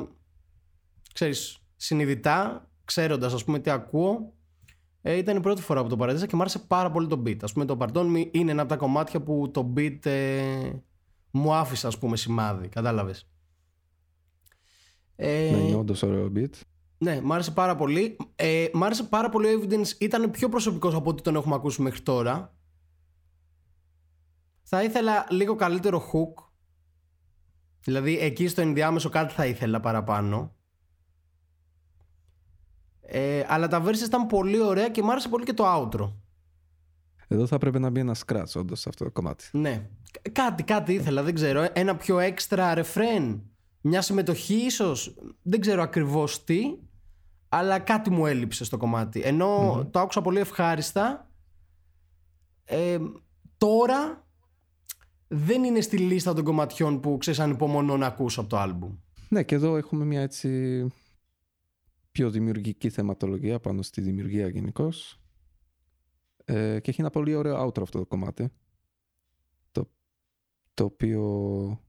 ξέρεις συνειδητά ξέροντας ας πούμε τι ακούω ε, ήταν η πρώτη φορά που το παρατήρησα και μου άρεσε πάρα πολύ το beat ας πούμε το Pardon Me είναι ένα από τα κομμάτια που το beat ε, μου άφησε ας πούμε σημάδι κατάλαβες ε, Ναι, είναι όντως ωραίο beat. ναι, μ' άρεσε πάρα πολύ. Ε, μ' άρεσε πάρα πολύ ο Evidence. Ήταν πιο προσωπικός από ό,τι τον έχουμε ακούσει μέχρι τώρα. Θα ήθελα λίγο καλύτερο hook. Δηλαδή εκεί στο ενδιάμεσο κάτι θα ήθελα παραπάνω. Ε, αλλά τα verses ήταν πολύ ωραία και μ' άρεσε πολύ και το outro. Εδώ θα πρέπει να μπει ένα scratch όντως σε αυτό το κομμάτι. Ναι. Κα- Κάτι, κάτι ήθελα, δεν ξέρω. Ένα πιο έξτρα ρεφρέν. Μια συμμετοχή ίσως. Δεν ξέρω ακριβώς τι. Αλλά κάτι μου έλειψε στο κομμάτι. Ενώ το άκουσα πολύ ευχάριστα. Ε, τώρα δεν είναι στη λίστα των κομματιών που ξέρεις ανυπομονώ να ακούσω από το άλμπουμ. Ναι, και εδώ έχουμε μια έτσι πιο δημιουργική θεματολογία πάνω στη δημιουργία γενικώς. Ε, και έχει ένα πολύ ωραίο outro αυτό το κομμάτι. Το, το οποίο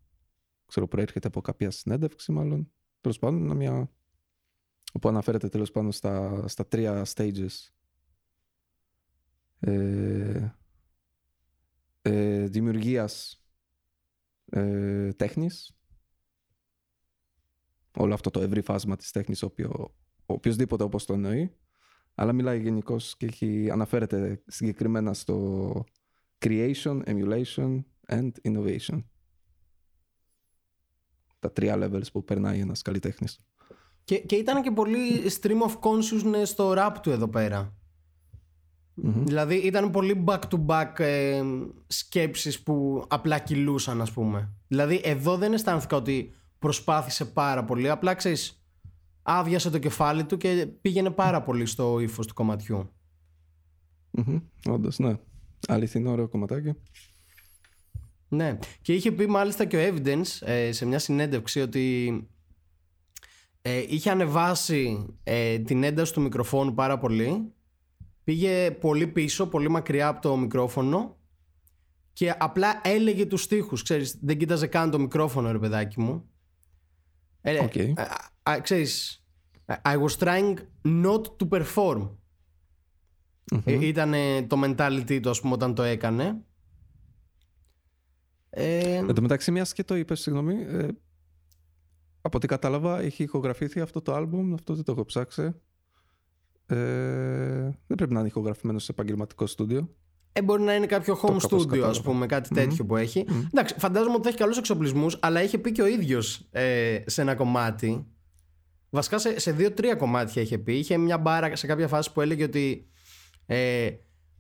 ξέρω προέρχεται από κάποια συνέντευξη μάλλον. Τέλος πάντων, είναι μια. όπου αναφέρεται τέλος πάντων στα, στα τρία stages. Ε, ε, δημιουργίας ε, τέχνης. Όλο αυτό το ευρύ φάσμα της τέχνης οποίο, οποιοδήποτε όπως το εννοεί. Αλλά μιλάει γενικώς και έχει, αναφέρεται συγκεκριμένα στο creation, emulation and innovation. Τα τρία levels που περνάει ένας καλλιτέχνης. Και, και ήταν και πολύ stream of consciousness στο rap του εδώ πέρα. Δηλαδή ήταν πολύ back to back ε, σκέψεις που απλά κυλούσαν ας πούμε. Δηλαδή εδώ δεν αισθάνθηκα ότι προσπάθησε πάρα πολύ. Απλά ξέρεις άδειασε το κεφάλι του και πήγαινε πάρα πολύ στο ύφος του κομματιού. Μμμ, Όντως, ναι. Αληθινό ωραίο κομματάκι. Ναι. Και είχε πει μάλιστα και ο Evidence ε, σε μια συνέντευξη ότι ε, είχε ανεβάσει ε, την ένταση του μικροφόνου πάρα πολύ. Πήγε πολύ πίσω, πολύ μακριά από το μικρόφωνο και απλά έλεγε τους στίχους, ξέρεις, δεν κοίταζε καν το μικρόφωνο ρε παιδάκι μου. Ε, Οκ. ε, α, ξέρεις, I was trying not to perform. Ε, ήταν το mentality του ας πούμε όταν το έκανε. Ε, Εν τω μεταξύ, μιας και το είπες, συγγνώμη. ε, από ό,τι κατάλαβα, έχει ηχογραφηθεί αυτό το άλμπουμ. Αυτό δεν το έχω ψάξει. Ε, δεν πρέπει να είναι ηχογραφημένο σε επαγγελματικό στούντιο. Ε, μπορεί να είναι κάποιο home κάπως studio, κατάλαβα. α πούμε, κάτι τέτοιο που έχει. Εντάξει, φαντάζομαι ότι θα έχει καλούς εξοπλισμούς, αλλά είχε πει και ο ίδιος ε, σε ένα κομμάτι. Βασικά σε, σε δύο-τρία κομμάτια είχε πει. Είχε μια μπάρα σε κάποια φάση που έλεγε ότι ε,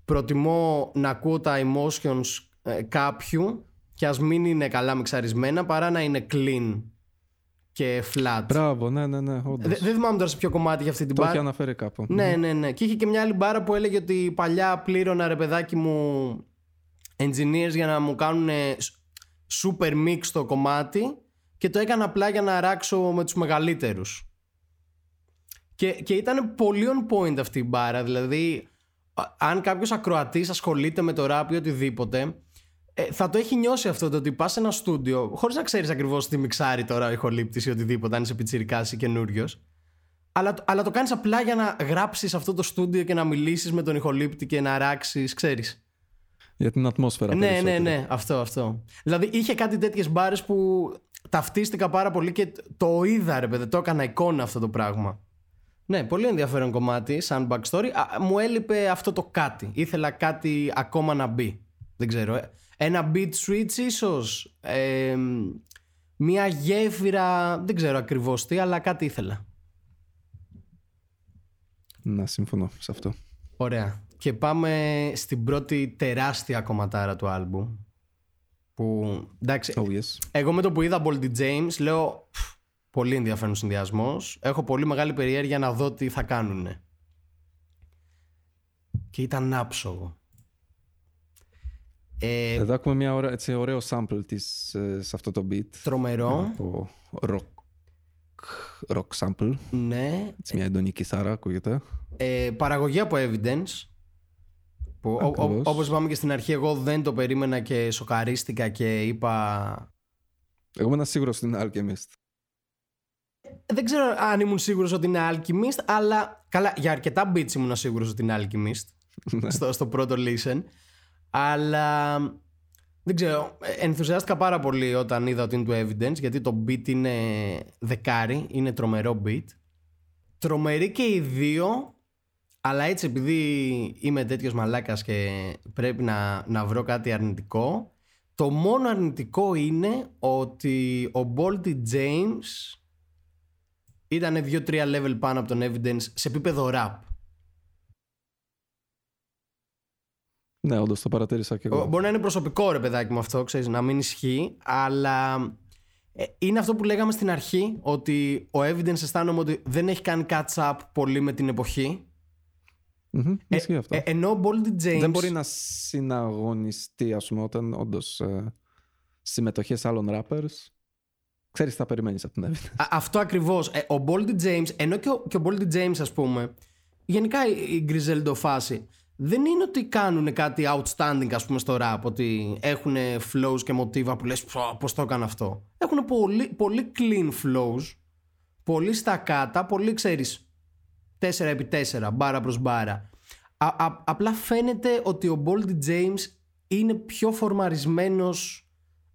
προτιμώ να ακούω τα emotions ε, κάποιου και ας μην είναι καλά μιξαρισμένα παρά να είναι clean και flat. Μπράβο, ναι, ναι, ναι. Όντως. Δε- δεν θυμάμαι τώρα σε ποιο κομμάτι για αυτή την το μπάρα. έχει αναφέρει κάπου. Ναι, ναι, ναι. Και είχε και μια άλλη μπάρα που έλεγε ότι παλιά πλήρωνα ρε παιδάκι μου engineers για να μου κάνουν super mix το κομμάτι και το έκανα απλά για να αράξω με τους μεγαλύτερους. Και, και ήταν πολύ on point αυτή η μπάρα. Δηλαδή, α- αν κάποιος ακροατής ασχολείται με το rap ή οτιδήποτε, ε, θα το έχει νιώσει αυτό το ότι πας σε ένα στούντιο, χωρίς να ξέρεις ακριβώς τι μιξάρει τώρα ο ηχολήπτης ή οτιδήποτε, αν είσαι πιτσυρικά ή καινούριος. Αλλά, αλλά το κάνεις απλά για να γράψεις αυτό το στούντιο και να μιλήσεις με τον ηχολήπτη και να αράξει, ξέρεις. Για την ατμόσφαιρα. Ναι, ναι, περισσότερο. ναι, αυτό, αυτό. Δηλαδή είχε κάτι τέτοιες μπάρες που ταυτίστηκα πάρα πολύ και το είδα, ρε παιδί, το έκανα εικόνα αυτό το πράγμα. Ναι, πολύ ενδιαφέρον κομμάτι, σαν backstory. Α, μου έλειπε αυτό το κάτι. Ήθελα κάτι ακόμα να μπει. Δεν ξέρω. ε. Ένα beat switch ίσως. Ε, μια γέφυρα. Δεν ξέρω ακριβώς τι, αλλά κάτι ήθελα. Να συμφωνώ σε αυτό. Ωραία. Και πάμε στην πρώτη τεράστια κομματάρα του άλμπου. Που εντάξει, Oh yes. εγώ με το που είδα Boldy James λέω «Πφ, πολύ ενδιαφέρον συνδυασμός. Έχω πολύ μεγάλη περιέργεια να δω τι θα κάνουν. Και ήταν άψογο. Ε, Εδώ έχουμε μια ωραία, έτσι, ωραίο sample της, ε, σε αυτό το beat. τρομερό. Από rock, rock sample. Ναι. Έτσι, μια έντονη κιθάρα ακούγεται. Ε, παραγωγή από Evidence. Που, ο, ο, Ακριβώς. όπως είπαμε και στην αρχή, εγώ δεν το περίμενα και σοκαρίστηκα και είπα Εγώ ήμουν σίγουρος ότι είναι Alchemist. Δεν ξέρω αν ήμουν σίγουρος ότι είναι Alchemist, αλλά καλά, για αρκετά beats ήμουν σίγουρος ότι είναι Alchemist στο, στο πρώτο listen. Αλλά δεν ξέρω, ε, ενθουσιάστηκα πάρα πολύ όταν είδα ότι είναι του Evidence, γιατί το beat είναι δεκάρι, είναι τρομερό beat. Τρομερή και οι δύο, αλλά έτσι επειδή είμαι τέτοιος μαλάκας και πρέπει να, να βρω κάτι αρνητικό, το μόνο αρνητικό είναι ότι ο Bolty James ήταν 2-3 level πάνω από τον Evidence σε επίπεδο rap. Ναι, όντως το παρατήρησα και εγώ. Μπορεί να είναι προσωπικό ρε παιδάκι μου αυτό, ξέρεις, να μην ισχύει, αλλά ε, είναι αυτό που λέγαμε στην αρχή, ότι ο Evidence αισθάνομαι ότι δεν έχει κάνει catch up πολύ με την εποχή. Μμμ, Ισχύει αυτό. Ε, ενώ ο Boldy James... Δεν μπορεί να συναγωνιστεί, ας πούμε, όταν όντως ε, συμμετοχές άλλων rappers. Ξέρεις τι θα περιμένεις από την Evidence. Α, αυτό ακριβώς. Ε, ο Boldy James, ενώ και ο, και ο Boldy James ας πούμε, γενικά η, η Griseldo φάση, δεν είναι ότι κάνουν κάτι outstanding ας πούμε στο rap, ότι έχουν flows και μοτίβα που λες «Πω, πώς το έκανα αυτό. Έχουν πολύ, πολύ clean flows, πολύ στακάτα, πολύ ξέρεις 4x4, μπάρα προς μπάρα. Α, α- απλά φαίνεται ότι ο Boldy James είναι πιο φορμαρισμένος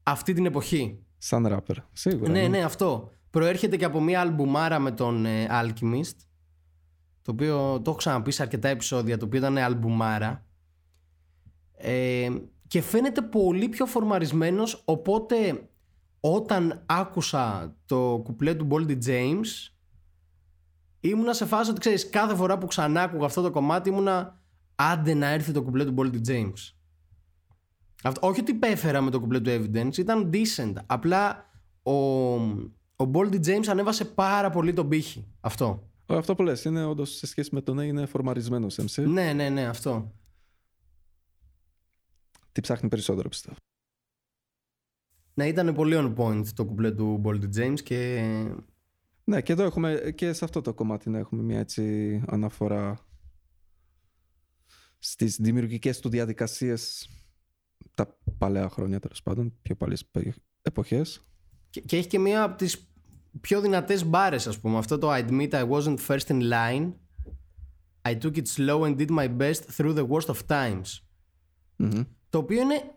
αυτή την εποχή. Σαν rapper. Σίγουρα. Ναι, ναι, αυτό. Προέρχεται και από μια αλμπουμάρα με τον ε, Alchemist. Το οποίο το έχω ξαναπεί σε αρκετά επεισόδια. Το οποίο ήταν αλμπουμάρα. Ε, και φαίνεται πολύ πιο φορμαρισμένος. Οπότε όταν άκουσα το κουπλέ του Boldy James ήμουνα σε φάση ότι ξέρεις κάθε φορά που ξανά άκουγα αυτό το κομμάτι ήμουνα άντε να έρθει το κουπλέ του Boldy James. Αυτό, όχι ότι υπέφερα με το κουπλέ του Evidence, ήταν decent. Απλά ο, ο Boldy James ανέβασε πάρα πολύ τον πύχη. Αυτό. Ε, Αυτό που λες είναι όντως σε σχέση με τον είναι φορμαρισμένος MC. Ναι, ναι, ναι, αυτό. τι ψάχνει περισσότερο πιστεύω. Ναι, ήταν πολύ on point το κουπλέ του Boldy James και Ναι, και εδώ έχουμε, και σε αυτό το κομμάτι να έχουμε μια έτσι αναφορά στις δημιουργικές του διαδικασίες τα παλαιά χρόνια τέλος πάντων, πιο παλιές εποχές. Και, και έχει και μία από τις πιο δυνατές μπάρες ας πούμε Αυτό το I admit I wasn't first in line I took it slow and did my best through the worst of times Μμμ. Το οποίο είναι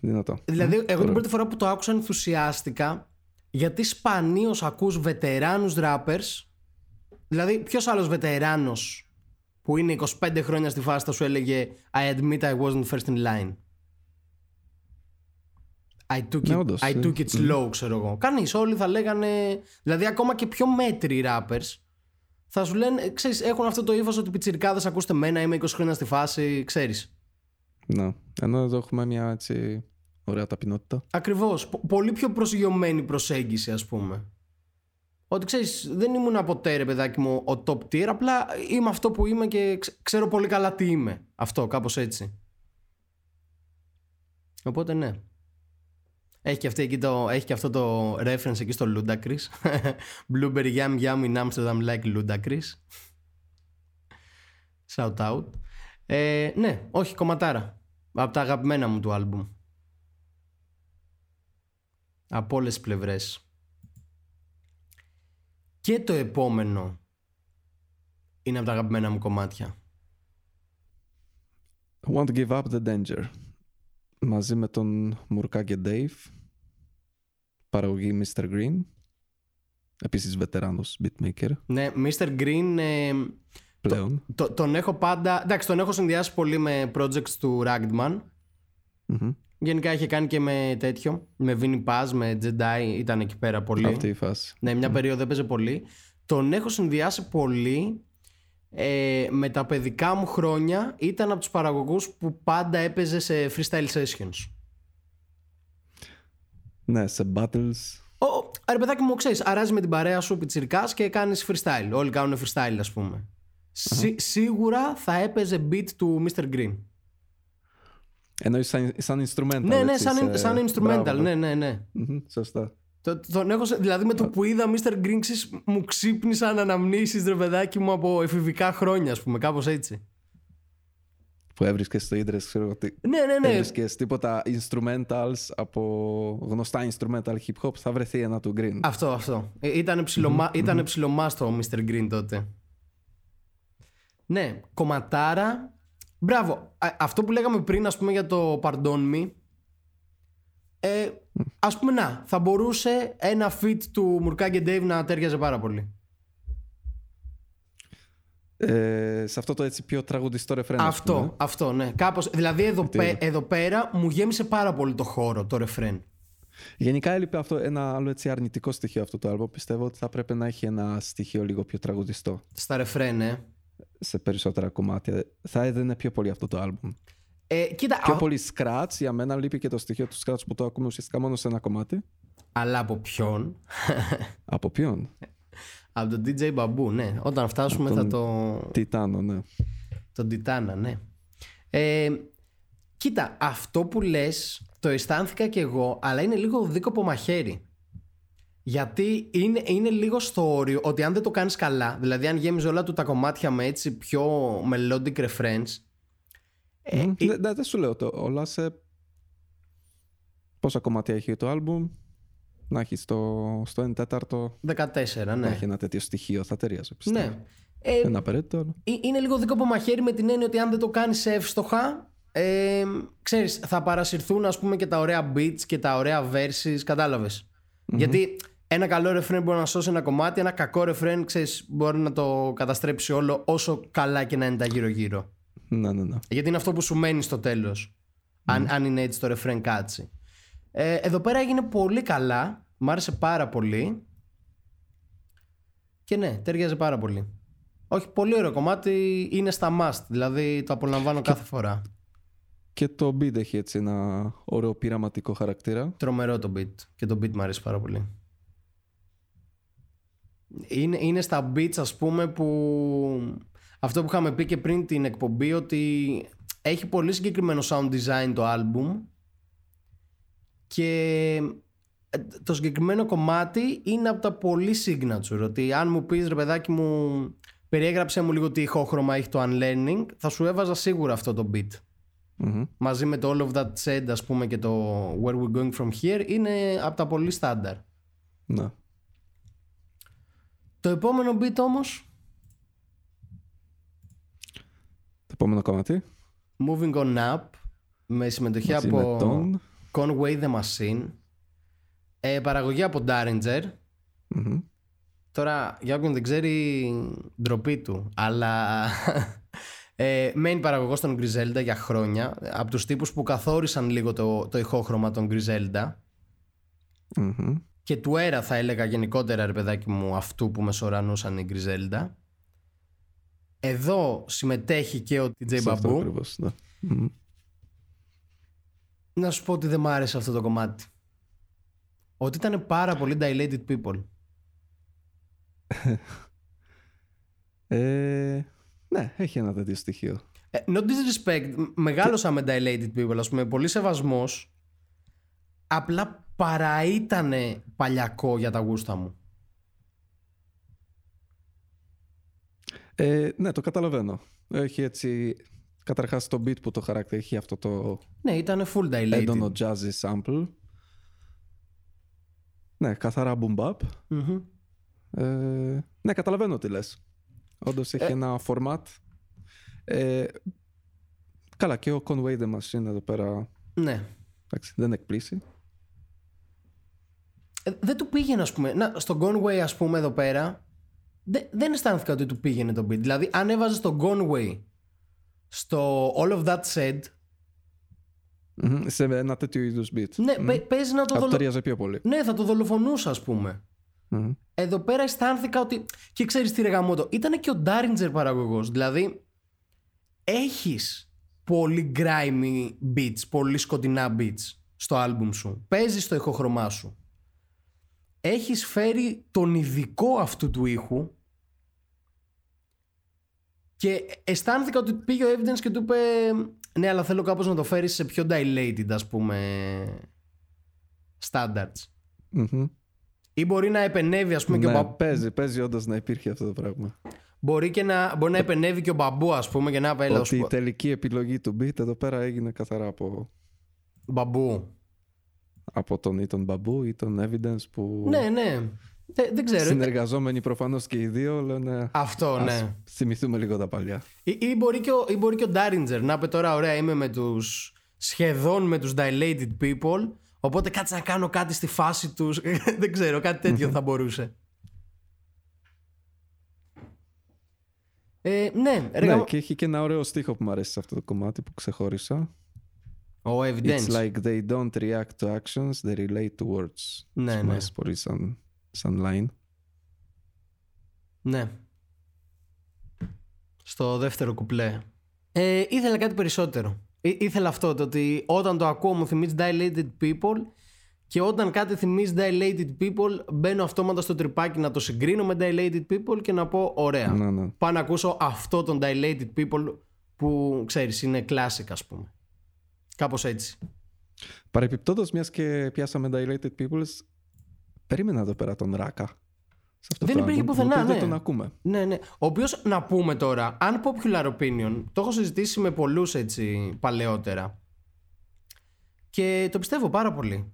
Δυνατό. Δηλαδή, εγώ την Ωραίο. πρώτη φορά που το άκουσα ενθουσιάστηκα γιατί σπανίως ακούς βετεράνους rappers. Δηλαδή, ποιος άλλος βετεράνος που είναι 25 χρόνια στη φάση θα σου έλεγε I admit I wasn't first in line. I took it, Ναι, όντως, I ε, took it slow, ξέρω εγώ. Κανείς, όλοι θα λέγανε. Δηλαδή, ακόμα και πιο μέτροι rappers θα σου λένε, ε, ξέρεις, έχουν αυτό το ύφος ότι πιτσιρικάδες ακούστε μένα, είμαι 20 χρόνια στη φάση, ξέρεις. Ναι. Ενώ εδώ έχουμε μια έτσι ωραία ταπεινότητα. Ακριβώς. Πολύ πιο προσγειωμένη προσέγγιση, ας πούμε. Ότι ξέρεις, δεν ήμουν ποτέ ρε παιδάκι μου ο top tier, απλά είμαι αυτό που είμαι και ξ- ξέρω πολύ καλά τι είμαι. Αυτό, κάπως έτσι. Οπότε ναι. Έχει και, αυτή εκεί το, έχει και αυτό το reference εκεί στο Ludacris. Blueberry yum yum in Amsterdam like Ludacris. Shout out. Ε, ναι, όχι κομματάρα. Από τα αγαπημένα μου του άλμπουμ. Από όλες τις πλευρές. Και το επόμενο είναι από τα αγαπημένα μου κομμάτια. Won't give up the danger. Μαζί με τον Μουρκά και Dave. Παραγωγή Mr. Green. Επίσης βετεράνος beatmaker Ναι, Mr. Green ε, πλέον. το, τον έχω πάντα... Εντάξει, τον έχω συνδυάσει πολύ με projects του Ragdman. Μμμ. Γενικά είχε κάνει και με τέτοιο. Με Vinnie Paz, με Jedi. Ήταν εκεί πέρα πολύ. Αυτή η φάση. Ναι, μια περίοδο έπαιζε πολύ. Τον έχω συνδυάσει πολύ ε, με τα παιδικά μου χρόνια. Ήταν από τους παραγωγούς που πάντα έπαιζε σε freestyle sessions. Ναι, σε battles. Ο, ρε παιδάκι μου, ξέρεις, αράζει με την παρέα σου πιτσιρικάς και κάνεις freestyle. Όλοι κάνουν freestyle, ας πούμε. Σί- σίγουρα θα έπαιζε beat του Mr. Green. Εννοείς σαν, σαν instrumental. ναι, ναι, έτσι, σαν, σε- σαν instrumental. Μπράβο. Ναι, ναι, ναι. Μμμ, Σωστά. Το, τον έχω, σε- δηλαδή με το που είδα Mr. Green, ξέρεις, μου ξύπνησαν αναμνήσεις, ρε παιδάκι μου, από εφηβικά χρόνια, ας πούμε, κάπως έτσι. Που έβρισκες στο ίντερνετ, ξέρω εγώ τι. Ναι, ναι, ναι. Έβρισκες τίποτα instrumentals από γνωστά instrumental hip hop, θα βρεθεί ένα του Green. Αυτό, αυτό. Ε, Ήταν ψιλομά, ήτανε ψιλομά στο Mr. Green τότε. Ναι, κομματάρα. Μπράβο. Α- αυτό που λέγαμε πριν, ας πούμε, για το Pardon Me. Ε, ας πούμε, να, θα μπορούσε ένα fit του Μουρκά και Dave να τέριαζε πάρα πολύ. Ε, σε αυτό το έτσι πιο τραγουδιστό ρεφρέν. ας Αυτό, πούμε. αυτό, ναι. Κάπως, δηλαδή εδώ, Γιατί- πέ- εδώ πέρα μου γέμισε πάρα πολύ το χώρο, το ρεφρέν. Γενικά έλειπε αυτό ένα άλλο έτσι αρνητικό στοιχείο αυτό το άλμπο. Πιστεύω ότι θα πρέπει να έχει ένα στοιχείο λίγο πιο τραγουδιστό Στα ρεφρέν, ε. σε περισσότερα κομμάτια. Θα έδαινε πιο πολύ αυτό το άλμπουμ. ε κοίτα, Πιο α- πολύ scratch. Για μένα λείπει και το στοιχείο του scratch που το ακούμε ουσιαστικά μόνο σε ένα κομμάτι. αλλά από ποιον; Από ποιον; Από τον DJ Babu, ναι. Όταν φτάσουμε Από θα τον- το... Τιτάνο, ναι. Τον Τιτάνα, ναι. Ε, κοίτα, αυτό που λες το αισθάνθηκα κι εγώ, αλλά είναι λίγο δίκοπο μαχαίρι. Γιατί είναι, είναι λίγο στο όριο ότι αν δεν το κάνεις καλά, δηλαδή αν γέμιζε όλα του τα κομμάτια με έτσι πιο melodic reference, ε, Μμμ. ε, Δεν δεν σου λέω το όλα σε πόσα κομμάτια έχει το άλμπουμ. Να έχεις στο, στο 1 τέταρτο 14, να ναι. έχει ένα τέτοιο στοιχείο. Θα ταιριάζει, πιστεύω. ναι. Ε, Δεν είναι απαραίτητο, αλλά. Ε, είναι λίγο δίκοπο μαχαίρι με την έννοια ότι αν δεν το κάνεις εύστοχα ε, ξέρεις θα παρασυρθούν ας πούμε και τα ωραία beats και τα ωραία verses κατάλαβες γιατί ένα καλό ρεφρέν μπορεί να σώσει ένα κομμάτι ένα κακό ρεφρέν ξέρεις μπορεί να το καταστρέψει όλο όσο καλά και να είναι τα γύρω γύρω Ναι, ναι, ναι. γιατί είναι αυτό που σου μένει στο τέλος αν, αν είναι έτσι το ρεφρέν κάτσει ε, εδώ πέρα έγινε πολύ καλά. Μ' άρεσε πάρα πολύ. Και ναι ταιριάζει πάρα πολύ. Όχι πολύ ωραίο κομμάτι. Είναι στα must δηλαδή το απολαμβάνω κάθε φορά. Και το beat έχει έτσι ένα ωραίο πειραματικό χαρακτήρα. τρομερό το beat και το beat μου αρέσει πάρα πολύ. Είναι, είναι στα beats ας πούμε που αυτό που είχαμε πει και πριν την εκπομπή ότι έχει πολύ συγκεκριμένο sound design το album και ε, το συγκεκριμένο κομμάτι είναι από τα πολύ signature ότι αν μου πεις ρε παιδάκι μου περιέγραψε μου λίγο τι ηχόχρωμα έχει το unlearning θα σου έβαζα σίγουρα αυτό το beat μαζί με το all of that said ας πούμε και το where we're going from here είναι από τα πολύ στάνταρ Ναι. το επόμενο beat όμως; Το επόμενο κομμάτι; Moving on up με συμμετοχή Μαζί από με τον- Conway the Machine ε, παραγωγή από Derringer Μμμ. Τώρα, για όποιον δεν ξέρει, ντροπή του. Αλλά ε, main παραγωγός των Griselda για χρόνια. Από τους τύπους που καθόρισαν λίγο το, το ηχόχρωμα των Griselda. Μμμ. Και του έρα θα έλεγα γενικότερα ρε παιδάκι μου αυτού που μεσορανούσαν οι Griselda. Εδώ συμμετέχει και ο TJ Σε αυτό Babu. Ακριβώς, ναι. Μμμ. Να σου πω ότι δεν μ' άρεσε αυτό το κομμάτι. Ότι ήταν πάρα πολύ dilated people. Ε, ναι, έχει ένα τέτοιο στοιχείο. Ε, no disrespect, μ- μεγάλωσα με dilated people, ας πούμε, πολύ σεβασμός. Απλά παρά ήτανε παλιακό για τα γούστα μου. Ε, ναι, το καταλαβαίνω. Έχει έτσι... Καταρχάς το beat που το χαρακτηρίζει έχει αυτό το Ναι, ήτανε full dilated. έντονο jazzy sample. Ναι, καθαρά boom bap. Μμμ. Ε, ναι, καταλαβαίνω τι λες. Όντως έχει Ε. ένα format. Ε, καλά, και ο Conway the Machine εδώ πέρα Ναι. εντάξει, δεν εκπλήσει. Ε, δεν του πήγαινε, ας πούμε. Να, στον Conway, ας πούμε, εδώ πέρα, δε- δεν αισθάνθηκα ότι του πήγαινε το beat. Δηλαδή, αν έβαζε τον Conway στο All of That Said, Μμμ, Σε ένα τέτοιο είδους beat. ναι, Μμμ. παι- παίζει να το Θα του δολο... ταιριάζει πιο πολύ. Ναι, θα το δολοφονούσα, ας πούμε. Μμμ. Εδώ πέρα αισθάνθηκα ότι. Και ξέρεις τι ρεγαμότο. Ήταν και ο Ντάριντζερ παραγωγός. Δηλαδή, έχεις πολύ grimy beats, πολύ σκοτεινά beats στο άλμπουμ σου. Παίζεις το ηχοχρωμά σου. Έχεις φέρει τον ειδικό αυτού του ήχου και αισθάνθηκα ότι πήγε ο Evidence και του είπε ναι αλλά θέλω κάπως να το φέρεις σε πιο dilated ας πούμε standards. Μμμ. Ή μπορεί να επενεύει, ας πούμε, και ο Ναι, μπαμπού. παίζει, παίζει όντως να υπήρχε αυτό το πράγμα. Μπορεί, και να, μπορεί να επενεύει και ο μπαμπού, ας πούμε, και να πει έλα, Ότι σου η πω, τελική επιλογή του beat εδώ πέρα έγινε καθαρά από, Μπαμπού. από τον ή τον Μπαμπού ή τον Evidence που Ναι, ναι. Δεν, δεν ξέρω. συνεργαζόμενοι προφανώς και οι δύο λένε Αυτό, ας ναι. θυμηθούμε λίγο τα παλιά. Ή, ή, μπορεί και ο, ή μπορεί και ο Ντάριντζερ να πει τώρα, ωραία, είμαι με του σχεδόν με τους dilated people. Οπότε κάτσε να κάνω κάτι στη φάση τους Δεν ξέρω, κάτι τέτοιο θα μπορούσε. Ε, ναι, ρε, ναι, γαμώ- και έχει και ένα ωραίο στίχο που μου αρέσει σε αυτό το κομμάτι που ξεχώρισα. Ο Evidence. It's like they don't react to actions, they relate to words. Ναι, Μου ναι. αρέσει πολύ σαν, σαν line. Ναι. Στο δεύτερο κουπλέ. Ε, ήθελα κάτι περισσότερο. Ή- ήθελα αυτό, το ότι όταν το ακούω μου θυμίζει dilated people και όταν κάτι θυμίζει dilated people μπαίνω αυτόματα στο τρυπάκι να το συγκρίνω με dilated people και να πω ωραία. Ναι, ναι. Πάω να ακούσω αυτό τον dilated people που ξέρεις είναι classic ας πούμε. Κάπως έτσι. Παρεπιπτόντως, μιας και πιάσαμε Dilated Peoples, περίμενα εδώ πέρα τον Ράκα. Σε αυτό Δεν το υπήρχε άλμπουμ, πουθενά, ο οποίος ναι. Δεν τον ακούμε. Ναι, ναι. Ο οποίος να πούμε τώρα, unpopular opinion, το έχω συζητήσει με πολλούς έτσι παλαιότερα. Και το πιστεύω πάρα πολύ.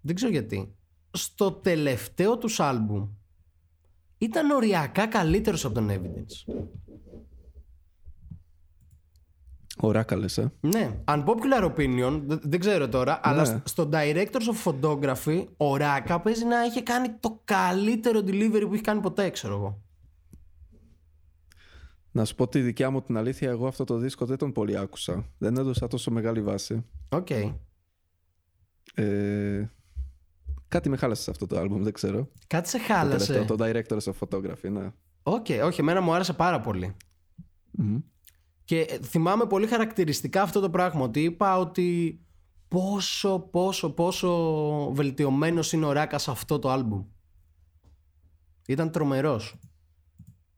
Δεν ξέρω γιατί. Στο τελευταίο τους άλμπουμ ήταν οριακά καλύτερος από τον Evidence. Ο Rakaa λες, ε. Ναι, unpopular opinion, δε- δεν ξέρω τώρα, αλλά Ναι. στο- στο Directors of Photography ο Rakaa παίζει να είχε κάνει το καλύτερο delivery που έχει κάνει ποτέ, ξέρω εγώ. Να σου πω τη δικιά μου την αλήθεια, εγώ αυτό το δίσκο δεν τον πολύ άκουσα. Δεν έδωσα τόσο μεγάλη βάση. Οκ. Ε, κάτι με χάλασε σε αυτό το άλμπουμ, δεν ξέρω. Κάτι σε Το χάλασε. τελευταίο, το Directors of Photography, ναι. Οκ, όχι, εμένα μου άρεσε πάρα πολύ. Μμμ. Και ε, θυμάμαι πολύ χαρακτηριστικά αυτό το πράγμα ότι είπα ότι πόσο, πόσο, πόσο βελτιωμένος είναι ο Rakaa σε αυτό το άλμπουμ. Ήταν τρομερός.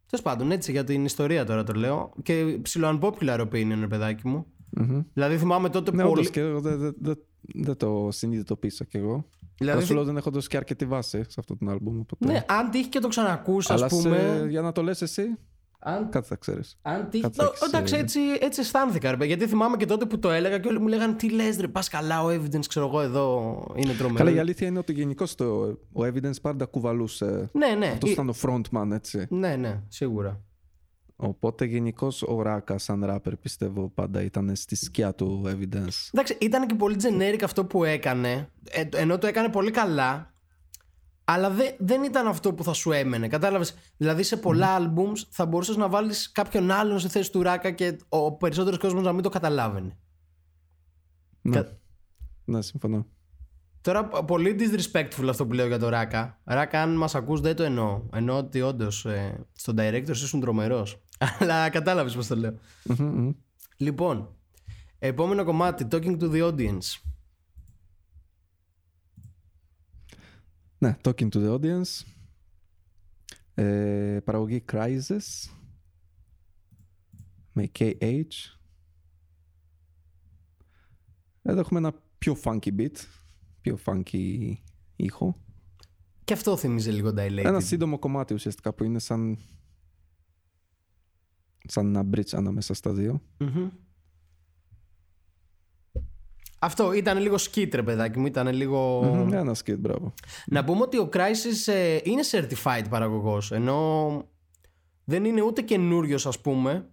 Τέλος πάντων, έτσι για την ιστορία τώρα το λέω. Και ψιλο unpopular opinion, ρε παιδάκι μου. Μμμ. Δηλαδή θυμάμαι τότε Ναι, πολύ. όντως και εγώ δεν δεν- δεν- δεν το συνειδητοποίησα κι εγώ. Δηλαδή, Θα σου λέω δεν έχω δώσει και αρκετή βάση σε αυτό το άλμπουμ. Οπότε... ναι, αν τύχει και το ξανακούσει, ας Αλλά πούμε. σε- για να το λες εσύ, Αν, κάτι θα ξέρεις. αν τύχει. Κάτι Το- θα έχεις, εντάξει, ε, έτσι, έτσι αισθάνθηκα. Ρε, παιδί, γιατί θυμάμαι και τότε που το έλεγα και όλοι μου λέγανε Τι λες, ρε, πας καλά, ο evidence, ξέρω εγώ εδώ είναι τρομερό. Καλά, η αλήθεια είναι ότι γενικώς ο Evidence πάντα κουβαλούσε. Ναι, ναι. Αυτός ή- ήταν ο frontman, έτσι. Ναι, ναι, σίγουρα. Οπότε γενικώς ο Ράκα, σαν rapper, πιστεύω πάντα ήταν στη σκιά του Evidence. Εντάξει, ήταν και πολύ generic αυτό που έκανε. ε, ενώ το έκανε πολύ καλά. Αλλά δε- δεν ήταν αυτό που θα σου έμενε. Κατάλαβες; Δηλαδή σε πολλά albums θα μπορούσες να βάλεις κάποιον άλλον στη θέση του Ράκα και ο περισσότερος κόσμος να μην το καταλάβαινε. Ναι, Κα- ναι, συμφωνώ. Τώρα, π- πολύ disrespectful αυτό που λέω για το Ράκα. Ράκα, αν μας ακούς, δεν το εννοώ. Εννοώ ότι όντως ε, στον director ήσουν τρομερός. Αλλά κατάλαβες πώς το λέω. Μμμ, μμμ. Λοιπόν, επόμενο κομμάτι, Talking to the Audience. Ναι, Talking to the Audience. Ε, παραγωγή Crisis. Με KH. Εδώ έχουμε ένα πιο funky beat. Πιο funky ήχο. Και αυτό θυμίζει λίγο Dilated. Ένα σύντομο κομμάτι ουσιαστικά που είναι σαν σαν ένα bridge ανάμεσα στα δύο. Μμμ. Αυτό ήταν λίγο skit ρε παιδάκι μου, ήταν λίγο... Μμμ, Ένα skate, μπράβο. Να πούμε ότι ο Crysis ε, είναι certified παραγωγός, ενώ δεν είναι ούτε καινούριος ας πούμε,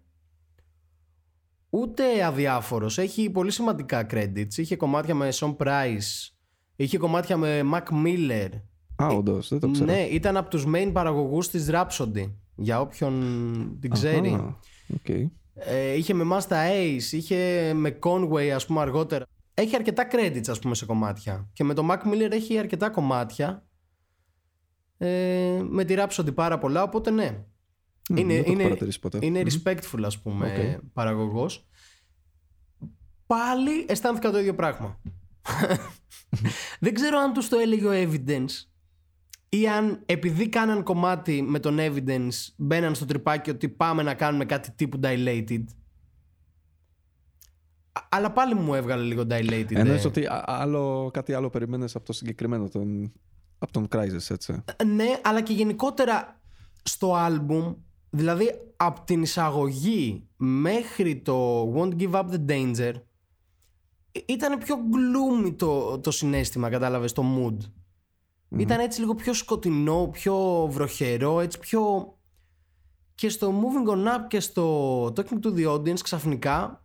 ούτε αδιάφορος. Έχει πολύ σημαντικά credits. Είχε κομμάτια με Sean Price, είχε κομμάτια με Mac Miller. Α, όντως, δεν το ξέρω. Ναι, ήταν από τους main παραγωγούς της Rapsody, για όποιον την ξέρει. Αχα, οκ. Ε, είχε με Masta Ace, είχε με Conway ας πούμε αργότερα. Έχει αρκετά credits ας πούμε σε κομμάτια. Και με το Mac Miller έχει αρκετά κομμάτια. Ε, με τη Rapsody πάρα πολλά, οπότε ναι. Μμ, είναι δεν το έχω είναι, παρατηρήσει ποτέ. είναι Μμμ. respectful ας πούμε Οκ. παραγωγός. Πάλι αισθάνθηκα το ίδιο πράγμα. Δεν ξέρω αν τους το έλεγε ο Evidence ή αν επειδή κάναν κομμάτι με τον Evidence μπαίναν στο τρυπάκι ότι πάμε να κάνουμε κάτι τύπου dilated. Α- Αλλά πάλι μου έβγαλε λίγο dilated. Εννοείς ε. ότι α- άλλο, κάτι άλλο περιμένεις από το συγκεκριμένο, τον, από τον Crisis, έτσι. Ναι, αλλά και γενικότερα στο άλμπουμ, δηλαδή από την εισαγωγή μέχρι το Won't Give Up the Danger, ήταν πιο gloomy το, το συνέστημα, κατάλαβες, το mood. Ήταν έτσι λίγο πιο σκοτεινό, πιο βροχερό, έτσι πιο... Και στο Moving On Up και στο Talking to the Audience ξαφνικά, ε, ε, ε,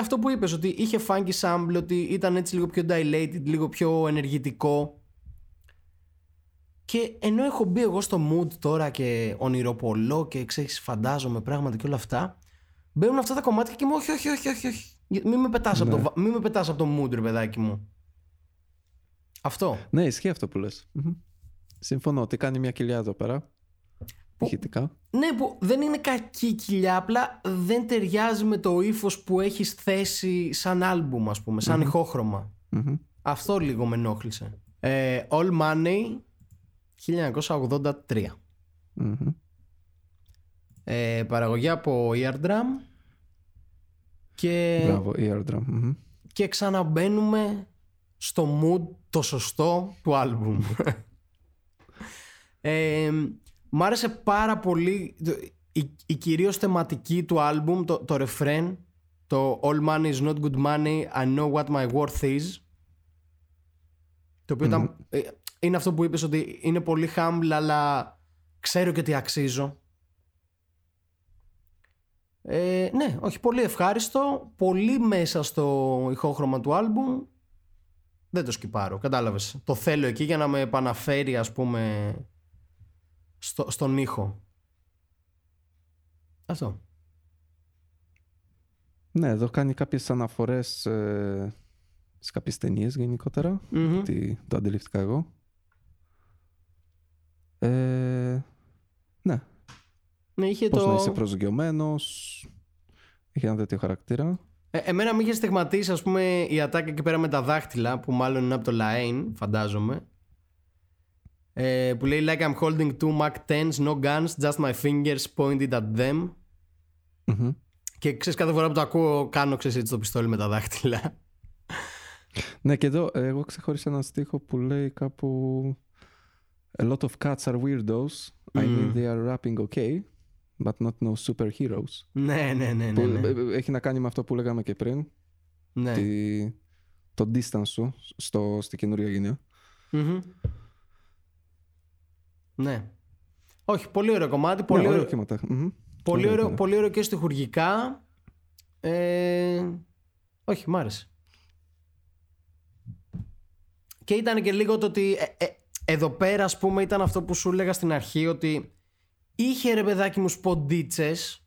αυτό που είπες, ότι είχε funky sample, ότι ήταν έτσι λίγο πιο dilated, λίγο πιο ενεργητικό. Και ενώ έχω μπει εγώ στο mood τώρα και ονειροπολώ και ξέρεις φαντάζομαι πράγματα και όλα αυτά, μπαίνουν αυτά τα κομμάτια και μου όχι, όχι, όχι, όχι, όχι. Μην με πετάς, από, το, βα- μην με πετάς από το mood ρε παιδάκι μου. Αυτό. Ναι, ισχύει αυτό που λες. Μμμ. Συμφωνώ ότι κάνει μια κοιλιά εδώ πέρα. Ηχητικά. Ναι, που δεν είναι κακή κοιλιά, απλά δεν ταιριάζει με το ύφος που έχεις θέσει σαν άλμπουμ, ας πούμε, σαν ηχόχρωμα. Μμμ. Αυτό λίγο με ενόχλησε. Ε, All Money 1983. Μμμ. Ε, παραγωγή από Eardrum και, Μπράβο, Eardrum. Μμμ. και ξαναμπαίνουμε στο mood το σωστό του άλμπουμ. ε, μ' άρεσε πάρα πολύ το- η, η κυρίως θεματική του άλμπουμ, το, το refrain, το All money is not good money, I know what my worth is. Το οποίο ήταν, ε, είναι αυτό που είπες ότι είναι πολύ humble αλλά ξέρω και τι αξίζω. Ε, ναι, όχι, πολύ ευχάριστο. Πολύ μέσα στο ηχόχρωμα του άλμπουμ. Δεν το σκυπάρω, κατάλαβες. Το θέλω εκεί για να με επαναφέρει, ας πούμε, στο, στον ήχο. Αυτό. Ναι, εδώ κάνει κάποιες αναφορές ε, σε κάποιες ταινίες γενικότερα. Μμμ. Τι το αντιληφθήκα εγώ. Ε, ναι, Ναι, είχε πώς το... να είσαι προσγειωμένος. Έχει ένα τέτοιο χαρακτήρα. Ε, εμένα με είχε στιγματίσει, ας πούμε, η ατάκα εκεί πέρα με τα δάχτυλα, που μάλλον είναι από το Λαέιν, φαντάζομαι. Ε, που λέει like I'm holding two Mac 10s, no guns, just my fingers pointed at them. Μμμ. Και ξέρεις κάθε φορά που το ακούω κάνω ξέρεις έτσι το πιστόλι με τα δάχτυλα. Ναι και εδώ εγώ ξεχώρισα ένα στίχο που λέει κάπου A lot of cats are weirdos. I mean they are rapping okay. But not no superheroes. ναι, ναι, ναι. Που ναι, ναι. ε, έχει να κάνει με αυτό που λέγαμε και πριν. ναι. Τη, το distance σου στο, στη καινούργια γενιά. Μμμ. Ναι. Όχι, πολύ ωραίο κομμάτι. Πολύ, Ναι, ωραίο, ωραίο κύματα. Μμμ. πολύ, ωραίο, ωραίο, ναι. πολύ ωραίο και στοιχουργικά. Ε, όχι, μ' άρεσε. Και ήταν και λίγο το ότι ε, ε, εδώ πέρα ας πούμε ήταν αυτό που σου έλεγα στην αρχή ότι είχε ρε παιδάκι μου σποντίτσες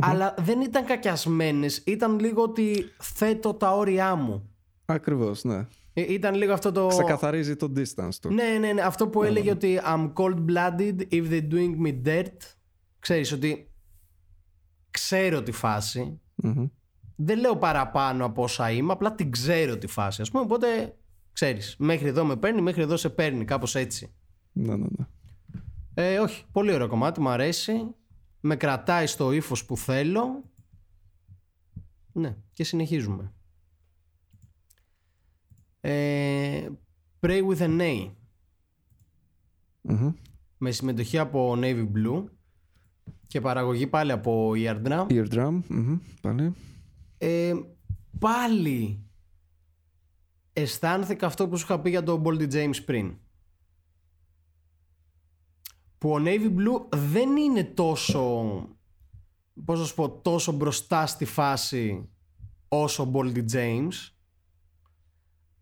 αλλά δεν ήταν κακιασμένες ήταν λίγο ότι θέτω τα όρια μου Ακριβώς, ναι. Ε, ήταν λίγο αυτό το Ξεκαθαρίζει το distance του. ναι, ναι, ναι. Αυτό που έλεγε ότι I'm cold blooded if they're doing me dirt. Ξέρεις ότι ξέρω τη φάση. Μμμ. Δεν λέω παραπάνω από όσα είμαι, απλά την ξέρω τη φάση. Ας πούμε, οπότε ξέρεις, μέχρι εδώ με παίρνει, μέχρι εδώ σε παίρνει, κάπως έτσι. Ναι, ναι, ναι. Ε, όχι, πολύ ωραίο κομμάτι, μου αρέσει. Με κρατάει στο ύφος που θέλω. Ναι, και συνεχίζουμε. Ε, Pray with an A. Μμμ. με συμμετοχή από Navy Blue και παραγωγή πάλι από Eardrum. Eardrum. μμμ, Πάλι. Ε, πάλι αισθάνθηκα αυτό που σου είχα πει για τον Boldy James πριν. Που ο Navy Blue δεν είναι τόσο, πώς να σου πω, τόσο μπροστά στη φάση όσο ο Boldy James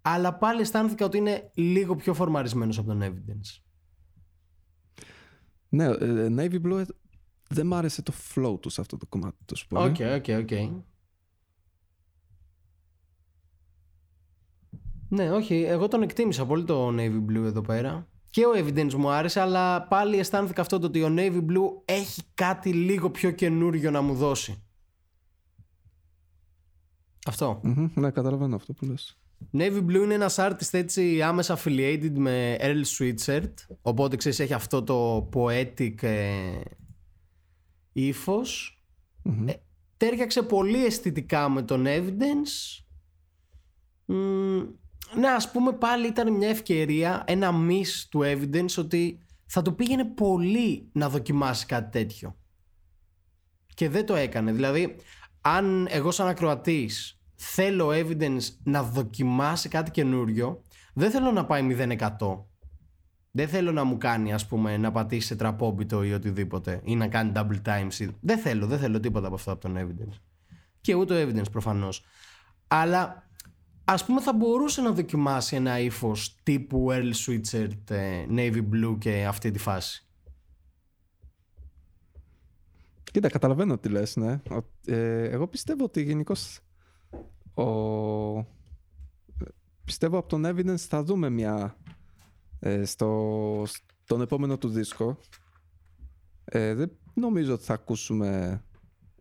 αλλά πάλι αισθάνθηκα ότι είναι λίγο πιο φορμαρισμένος από τον Evidence. Ναι, ε, Navy Blue ε, δεν μ' άρεσε το flow τους σε αυτό το κομμάτι του. πολύ. OK, OK, OK. Ναι, όχι, εγώ τον εκτίμησα πολύ το Navy Blue εδώ πέρα. Και ο Evidence μου άρεσε, αλλά πάλι αισθάνθηκα αυτό το ότι ο Navy Blue έχει κάτι λίγο πιο καινούριο να μου δώσει. Αυτό. Μμμ, Ναι, καταλαβαίνω αυτό που λες. Navy Blue είναι ένας artist έτσι άμεσα affiliated με Earl Sweatshirt Οπότε ξέρεις έχει αυτό το poetic ε, ύφος. Μμμ. ε, Τέριαξε πολύ αισθητικά με τον Evidence. Μμ, Ναι ας πούμε πάλι ήταν μια ευκαιρία Ένα miss του Evidence Ότι θα του πήγαινε πολύ να δοκιμάσει κάτι τέτοιο. Και δεν το έκανε. Δηλαδή αν εγώ σαν ακροατής θέλω evidence να δοκιμάσει κάτι καινούριο, δεν θέλω να πάει 0%. Δεν θέλω να μου κάνει, ας πούμε, να πατήσει σε τραπόμπιτο ή οτιδήποτε ή να κάνει double times. ή- Δεν θέλω, δεν θέλω τίποτα από αυτό από τον evidence. Και ούτε ο evidence προφανώς. Αλλά ας πούμε θα μπορούσε να δοκιμάσει ένα ύφος τύπου Earl Sweatshirt, ε, Navy Blue και αυτή τη φάση. Κοίτα, καταλαβαίνω τι λες, ναι. Ο- ε, εγώ πιστεύω ότι γενικώς. Ο... Πιστεύω από τον Evidence θα δούμε μια... Ε, στο... στον επόμενο του δίσκο. Ε, δεν νομίζω ότι θα ακούσουμε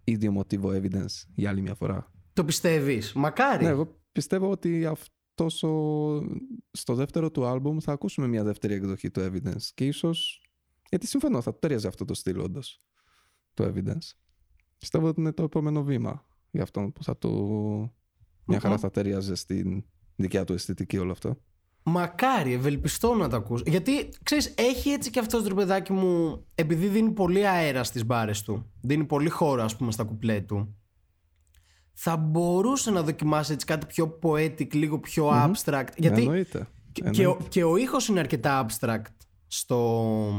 ίδιο μοτίβο Evidence για άλλη μια φορά. Το πιστεύεις; Μακάρι. Ναι, εγώ πιστεύω ότι αυτός ο... στο δεύτερο του άλμπουμ θα ακούσουμε μια δεύτερη εκδοχή του Evidence και ίσως, γιατί συμφωνώ, θα του ταιριάζει αυτό το στυλ όντως, το Evidence. Πιστεύω ότι είναι το επόμενο βήμα για αυτόν που θα του... Μια χαρά Μμμ. θα ταιριάζει στην δικιά του αισθητική όλο αυτό. Μακάρι, ευελπιστώ να το ακούσω. Γιατί ξέρεις, έχει έτσι και αυτό το παιδάκι μου, επειδή δίνει πολύ αέρα στις μπάρες του, δίνει πολύ χώρο, ας πούμε, στα κουπλέ του. Θα μπορούσε να δοκιμάσει έτσι κάτι πιο poetic, λίγο πιο abstract. Γιατί Εννοείται. και, και, ο, Εννοείται. και ο ήχος είναι αρκετά abstract στο,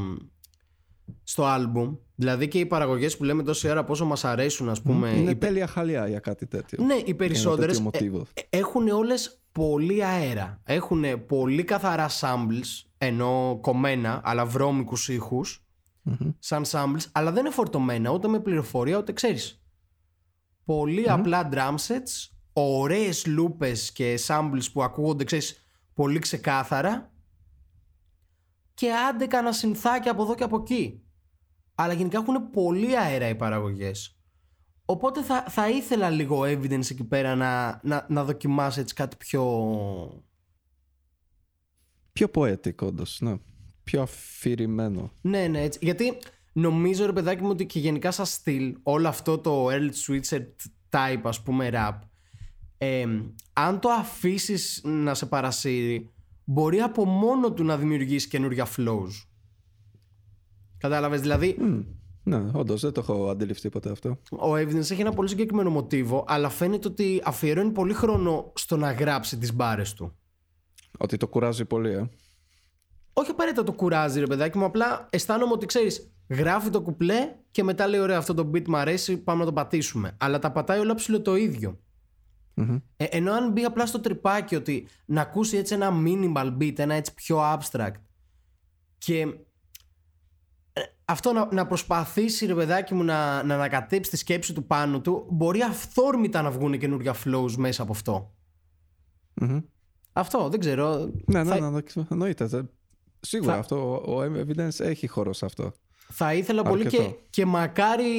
στο album. Δηλαδή και οι παραγωγές που λέμε τόση ώρα πόσο μας αρέσουν, ας πούμε. Είναι οι, τέλεια χαλιά για κάτι τέτοιο. ναι, οι Για περισσότερες ένα τέτοιο μοτίβο. έχουν όλες πολύ αέρα. Έχουν πολύ καθαρά samples, ενώ κομμένα, αλλά βρώμικους ήχους, Μμμ. σαν samples, αλλά δεν είναι φορτωμένα ούτε με πληροφορία ούτε ξέρεις. Πολυ απλά drum sets, ωραίες λούπες και samples που ακούγονται, ξέρεις, πολύ ξεκάθαρα και άντε κανένα συνθάκι από εδώ και από εκεί. Αλλά γενικά έχουν πολύ αέρα οι παραγωγές. Οπότε θα, θα ήθελα λίγο evidence εκεί πέρα να, να, να δοκιμάσει έτσι κάτι πιο... Πιο poetic όντως, ναι. Πιο αφηρημένο. Ναι, ναι, έτσι. Γιατί νομίζω ρε παιδάκι μου ότι και γενικά σαν στυλ όλο αυτό το Earl Switcher type ας πούμε rap ε, αν το αφήσεις να σε παρασύρει μπορεί από μόνο του να δημιουργήσει καινούργια flows. Κατάλαβες δηλαδή Ναι, όντως δεν το έχω αντιληφθεί ποτέ αυτό. ο Evidence έχει ένα πολύ συγκεκριμένο μοτίβο αλλά φαίνεται ότι αφιερώνει πολύ χρόνο στο να γράψει τις μπάρες του. Ότι το κουράζει πολύ, ε. όχι απαραίτητα το κουράζει ρε παιδάκι μου απλά αισθάνομαι ότι ξέρεις γράφει το κουπλέ και μετά λέει ωραία αυτό το beat μου αρέσει πάμε να το πατήσουμε αλλά τα πατάει όλα ψηλό το ίδιο Μμμ. Ε, ενώ αν μπει απλά στο τρυπάκι ότι να ακούσει έτσι ένα minimal beat, ένα έτσι πιο abstract και ε, αυτό να, να προσπαθήσει ρε παιδάκι μου να, να ανακατέψει τη σκέψη του πάνω του μπορεί αυθόρμητα να βγουν καινούργια flows μέσα από αυτό. Μμμ. Αυτό δεν ξέρω. Ναι, ναι, θα, ναι, ναι, εννοείται. Δε- Σίγουρα Θα- αυτό, ο Evidence έχει χώρο σε αυτό. Θα ήθελα πολύ και, Αρκετό. και μακάρι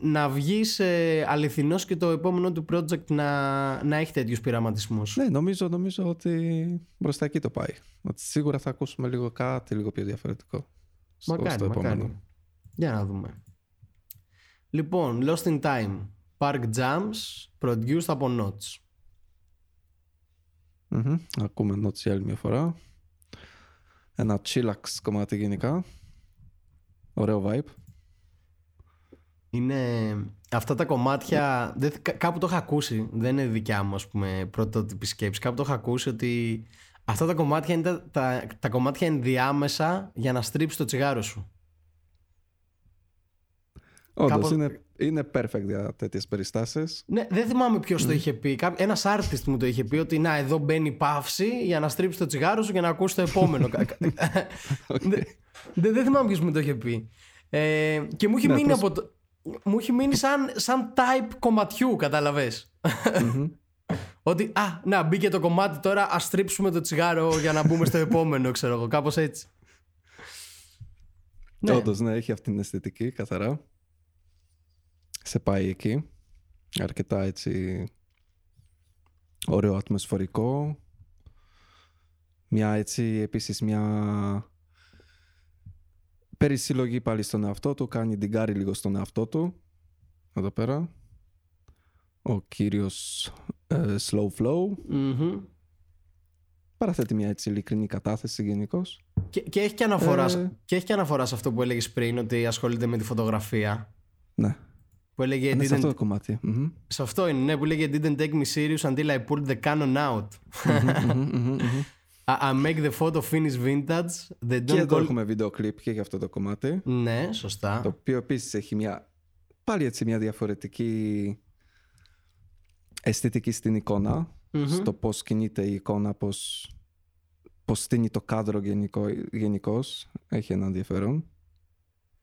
να βγεις ε, αληθινός και το επόμενο του project να, να έχει τέτοιους πειραματισμούς. Ναι, νομίζω, νομίζω ότι μπροστά εκεί το πάει. Ότι σίγουρα θα ακούσουμε λίγο κάτι λίγο πιο διαφορετικό. στο- Μακάρι, στο επόμενο. μακάρι. Για να δούμε. Λοιπόν, Lost in Time. Park Jams, produced από Notch. Μμμ. Ακούμε νότς για άλλη μια φορά. Ένα chillax κομμάτι γενικά. Ωραίο vibe. Είναι αυτά τα κομμάτια. Δεν, κα- κάπου το είχα ακούσει. Δεν είναι δικιά μου, ας πούμε, πρωτότυπη σκέψη. Κάπου το είχα ακούσει ότι αυτά τα κομμάτια είναι τα, τα, τα κομμάτια ενδιάμεσα για να στρίψεις το τσιγάρο σου. Όντως, Κάπως- είναι, είναι perfect για τέτοιες περιστάσεις. Ναι, δεν θυμάμαι ποιος το είχε πει. Ένας artist μου το είχε πει ότι να, εδώ μπαίνει παύση για να στρίψει το τσιγάρο σου και να ακούσει το επόμενο. Δεν, δεν, δεν θυμάμαι ποιος μου το είχε πει. Ε, και μου έχει Ναι, μείνει προς- από το. Μου έχει μείνει σαν, σαν type κομματιού, καταλαβες. Ότι, α, να μπήκε το κομμάτι τώρα, ας στρίψουμε το τσιγάρο για να μπούμε στο επόμενο, ξέρω εγώ, κάπως έτσι. Ναι. Όντως, ναι, έχει αυτή την αισθητική, καθαρά. Σε πάει εκεί. Αρκετά έτσι ωραίο ατμοσφαιρικό. Μια έτσι, επίσης μια περισυλλογή πάλι στον εαυτό του, κάνει την λίγο στον εαυτό του. Εδώ πέρα. Ο κύριος ε, Slow Flow. Μμμ. Παραθέτει μια έτσι ειλικρινή κατάθεση γενικώς. Και, και, έχει και, αναφορά, Ε. και έχει και αναφορά σε αυτό που έλεγες πριν, ότι ασχολείται με τη φωτογραφία. Ναι, Που έλεγε είναι σε didn't- αυτό το κομμάτι. Μμμ. Σε αυτό είναι, ναι, που λέγε Didn't take me serious until I pulled the Canon out. Μμμ, μμμ, μμμ. I, I make the photo finish vintage. They Και don't εδώ call... έχουμε βίντεο κλιπ και για αυτό το κομμάτι. Ναι, σωστά. Το οποίο επίσης έχει μια πάλι έτσι μια διαφορετική αισθητική στην εικόνα. Μμμ. Στο πώς κινείται η εικόνα, πώς, πώς στείνει το κάδρο γενικό, γενικώς. Έχει ένα ενδιαφέρον.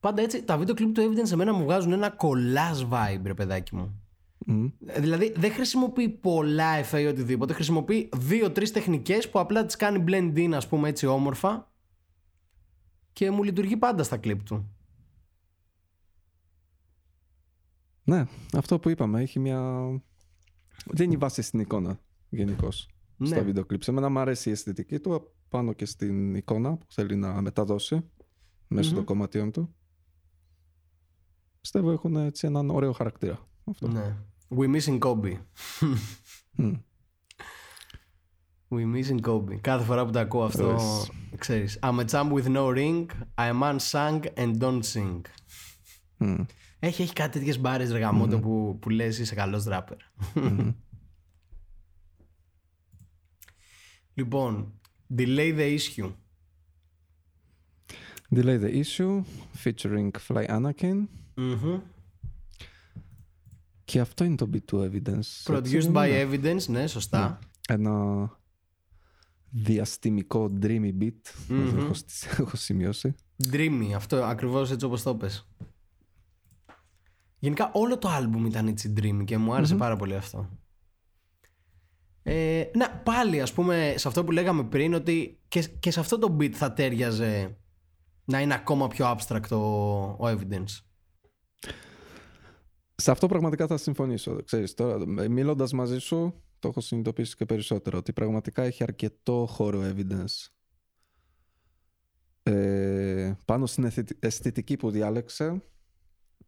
Πάντα έτσι, τα βίντεο κλιπ του Evidence σε μένα μου βγάζουν ένα collage vibe, ρε παιδάκι μου. Μμ. Ε, Δηλαδή δεν χρησιμοποιεί πολλά εφέ ή οτιδήποτε. Χρησιμοποιεί δύο-τρεις τεχνικές που απλά τις κάνει blend in, ας πούμε έτσι όμορφα. Και μου λειτουργεί πάντα στα κλιπ του. Ναι, αυτό που είπαμε έχει μια... Δίνει βάση στην εικόνα γενικώς Ναι. στα βίντεο κλιπ. Σε μένα μου αρέσει η αισθητική του πάνω και στην εικόνα που θέλει να μεταδώσει μέσω Μμμ. των κομματιών του. Πιστεύω έχουν έτσι έναν ωραίο χαρακτήρα. Αυτό. Ναι. We missing Kobe. Μμ. We missing Kobe. Κάθε φορά που τα ακούω αυτό, Yes. ξέρεις. I'm a champ with no ring, I'm unsung and don't sing. Μμ. Έχει, έχει κάτι τέτοιες μπάρες ρε γαμότο, που, που λες είσαι καλός ράπερ. λοιπόν, delay the issue. Delay the Issue featuring Fly Anakin. Μμμ. Και αυτό είναι το beat του Evidence. έτσι Produced είναι. by evidence, ναι, σωστά. Ένα διαστημικό dreamy beat. Μμμ. Έχω, σ- έχω σημειώσει. Dreamy, αυτό ακριβώς έτσι όπως το πες. Γενικά όλο το άλμπουμ ήταν έτσι dreamy και μου αρεσε πάρα πολύ αυτό. Ε, να, πάλι ας πούμε σε αυτό που λέγαμε πριν ότι και, και σε αυτό το beat θα τέριαζε να είναι ακόμα πιο abstract ο, ο evidence. Σε αυτό πραγματικά θα συμφωνήσω. Ξέρεις, τώρα, μιλώντας μαζί σου, το έχω συνειδητοποιήσει και περισσότερο, ότι πραγματικά έχει αρκετό χώρο evidence Ε, πάνω στην αισθητι- αισθητική που διάλεξε,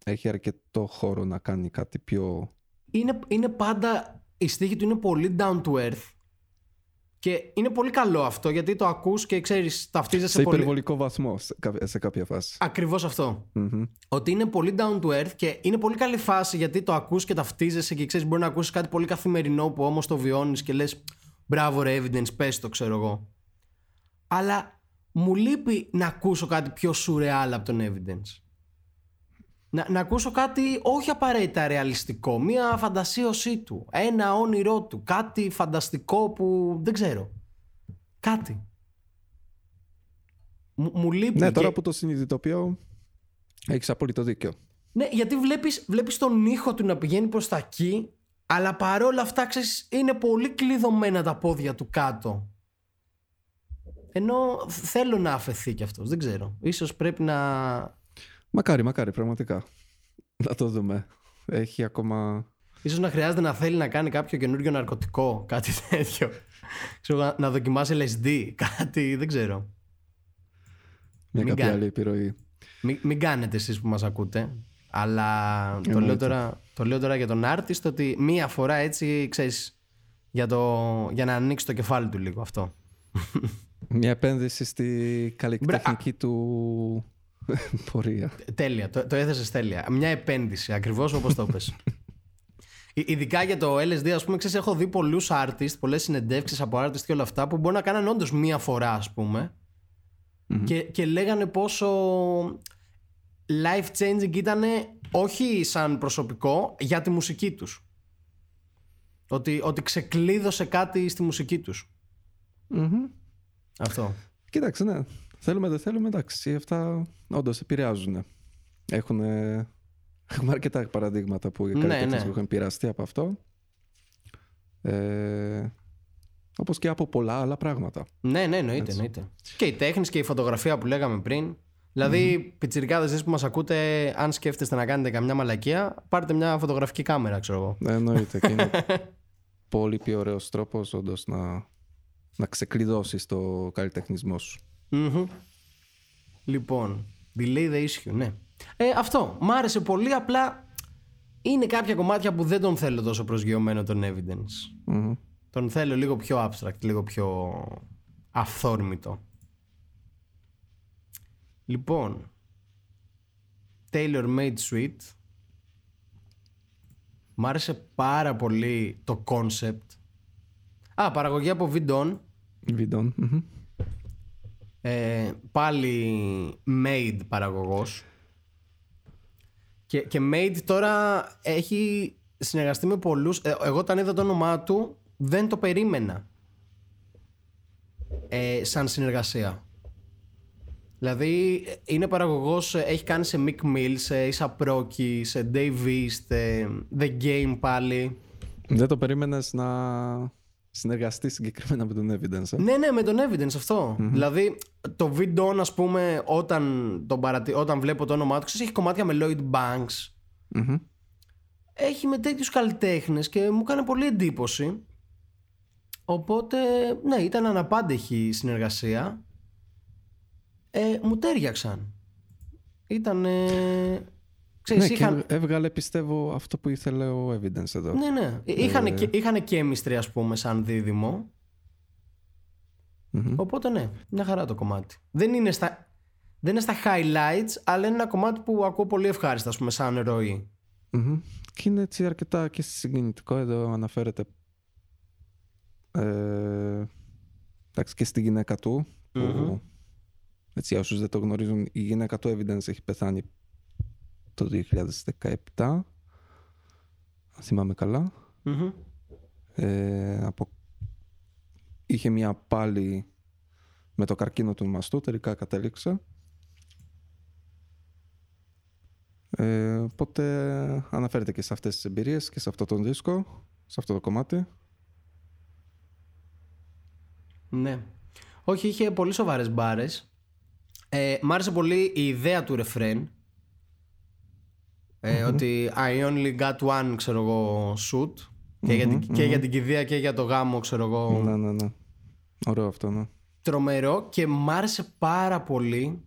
έχει αρκετό χώρο να κάνει κάτι πιο... Είναι, είναι πάντα. Η στίχη του είναι πολύ down to earth. Και είναι πολύ καλό αυτό γιατί το ακούς και ξέρεις ταυτίζεσαι Σε πολύ. υπερβολικό βαθμό σε, κα- σε κάποια φάση. Ακριβώς αυτό. Μμμ. Ότι είναι πολύ down to earth και είναι πολύ καλή φάση γιατί το ακούς και ταυτίζεσαι και ξέρεις μπορεί να ακούσεις κάτι πολύ καθημερινό που όμως το βιώνεις και λες μπράβο ρε evidence πες το ξέρω εγώ. Αλλά μου λείπει να ακούσω κάτι πιο σουρεάλ από τον evidence. Να, να ακούσω κάτι όχι απαραίτητα ρεαλιστικό, μία φαντασίωσή του, ένα όνειρό του, κάτι φανταστικό που δεν ξέρω. Κάτι. Μου, μου λείπει. Ναι, και- τώρα που το συνειδητοποιώ, έχεις απόλυτο δίκιο. ναι, γιατί βλέπεις, βλέπεις τον ήχο του να πηγαίνει προς τα εκεί, αλλά παρόλα αυτά, ξέρεις, είναι πολύ κλειδωμένα τα πόδια του κάτω. Ενώ θέλω να αφαιθεί κι αυτός, δεν ξέρω. Ίσως πρέπει να... Μακάρι, μακάρι, πραγματικά. Να το δούμε. Έχει ακόμα... Ίσως να χρειάζεται να θέλει να κάνει κάποιο καινούριο ναρκωτικό, κάτι τέτοιο. Ξέρω, να, να δοκιμάσει LSD, κάτι, δεν ξέρω. Μια Μην κάποια κάνει. άλλη επιρροή. Μην, μην κάνετε εσείς που μας ακούτε Αλλά το λέω, Εννοείται. τώρα, το λέω τώρα για τον artist Ότι μία φορά έτσι ξέρεις για, το, για να ανοίξει το κεφάλι του λίγο αυτό Μια επένδυση στη καλλιτεχνική του πορεία. Τέλεια, το, το έθεσες τέλεια Μια επένδυση ακριβώς όπως το πες Ε, Ειδικά για το LSD, ας πούμε, ξέρεις, έχω δει πολλούς artists, πολλές συνεντεύξεις από artists και όλα αυτά που μπορεί να κάνανε όντως μία φορά, ας πούμε, και, και λέγανε πόσο life changing ήταν όχι σαν προσωπικό, για τη μουσική τους. Ότι, ότι ξεκλείδωσε κάτι στη μουσική τους. Μμμ. Αυτό. Κοίταξε, ναι. Θέλουμε, δεν θέλουμε, εντάξει. Αυτά όντως επηρεάζουν. Έχουν, έχουμε αρκετά παραδείγματα που οι Ναι, καλλιτέχνες ναι. που έχουν επηρεαστεί από αυτό. Ε, όπως και από πολλά άλλα πράγματα. Ναι, ναι, εννοείται, εννοείται. Και η τέχνη και η φωτογραφία που λέγαμε πριν. Δηλαδή, mm-hmm. πιτσιρικάδες εσείς που μας ακούτε, αν σκέφτεστε να κάνετε καμιά μαλακία, πάρτε μια φωτογραφική κάμερα, ξέρω εγώ. Ναι, εννοείται. και είναι πολύ πιο ωραίος τρόπος όντως να, να ξεκλειδώσεις το καλλιτεχνισμό σου. Μμμ. Λοιπόν, delay the issue, ναι. Ε, αυτό, μ' άρεσε πολύ, απλά είναι κάποια κομμάτια που δεν τον θέλω τόσο προσγειωμένο τον evidence. Μμμ. Τον θέλω λίγο πιο abstract, λίγο πιο αυθόρμητο. Λοιπόν, Tailor Made Suite. Μ' άρεσε πάρα πολύ το concept. Α, παραγωγή από Vidon. Βιντών. Μμμ. Ε, πάλι Made παραγωγός. Και, και Made τώρα έχει συνεργαστεί με πολλούς. Ε, εγώ όταν είδα το όνομά του δεν το περίμενα. Ε, σαν συνεργασία. Δηλαδή ε, είναι παραγωγός ε, έχει κάνει σε Mick Mill, σε Issa Proki, σε Dave East, ε, The Game πάλι. Δεν το περίμενες να συνεργαστεί συγκεκριμένα με τον Evidence. ε; Ναι, ναι, με τον evidence αυτό. Δηλαδή, το βίντεο, ας πούμε, όταν, τον παρατη... όταν βλέπω το όνομά τους, ξέρεις, έχει κομμάτια με Lloyd Banks. Μμμ. Έχει με τέτοιους καλλιτέχνες και μου έκανε πολύ εντύπωση. Οπότε, ναι, ήταν αναπάντεχη η συνεργασία. Ε, μου τέριαξαν. Ήταν. Ξέρεις, Ναι, είχαν... και έβγαλε πιστεύω αυτό που ήθελε ο Evidence εδώ. Ναι, ναι. Είχαν, και, είχαν chemistry, ας πούμε, σαν δίδυμο. Μμμ. Οπότε ναι, μια χαρά το κομμάτι. Δεν είναι στα, δεν είναι στα highlights, αλλά είναι ένα κομμάτι που ακούω πολύ ευχάριστα, ας πούμε, σαν ροή. Μμμ. Και είναι έτσι αρκετά και συγκινητικό εδώ αναφέρεται ε, εντάξει, και στη γυναίκα του που, Μμμ. έτσι για όσους δεν το γνωρίζουν η γυναίκα του Evidence έχει πεθάνει το 2017 αν θυμάμαι καλά Μμμ. ε, από... είχε μια πάλι με το καρκίνο του μαστού τελικά κατέληξε ε, οπότε αναφέρεται και σε αυτές τις εμπειρίες και σε αυτό τον δίσκο σε αυτό το κομμάτι Ναι. Όχι, είχε πολύ σοβαρές μπάρες. Ε, μ' άρεσε πολύ η ιδέα του ρεφρέν. Ε, Ότι I only got one, ξέρω εγώ, shoot. Και, για την, και για την κηδεία και για το γάμο, ξέρω εγώ. ναι ναι ναι. Ωραίο αυτό ναι. Τρομερό και μ' άρεσε πάρα πολύ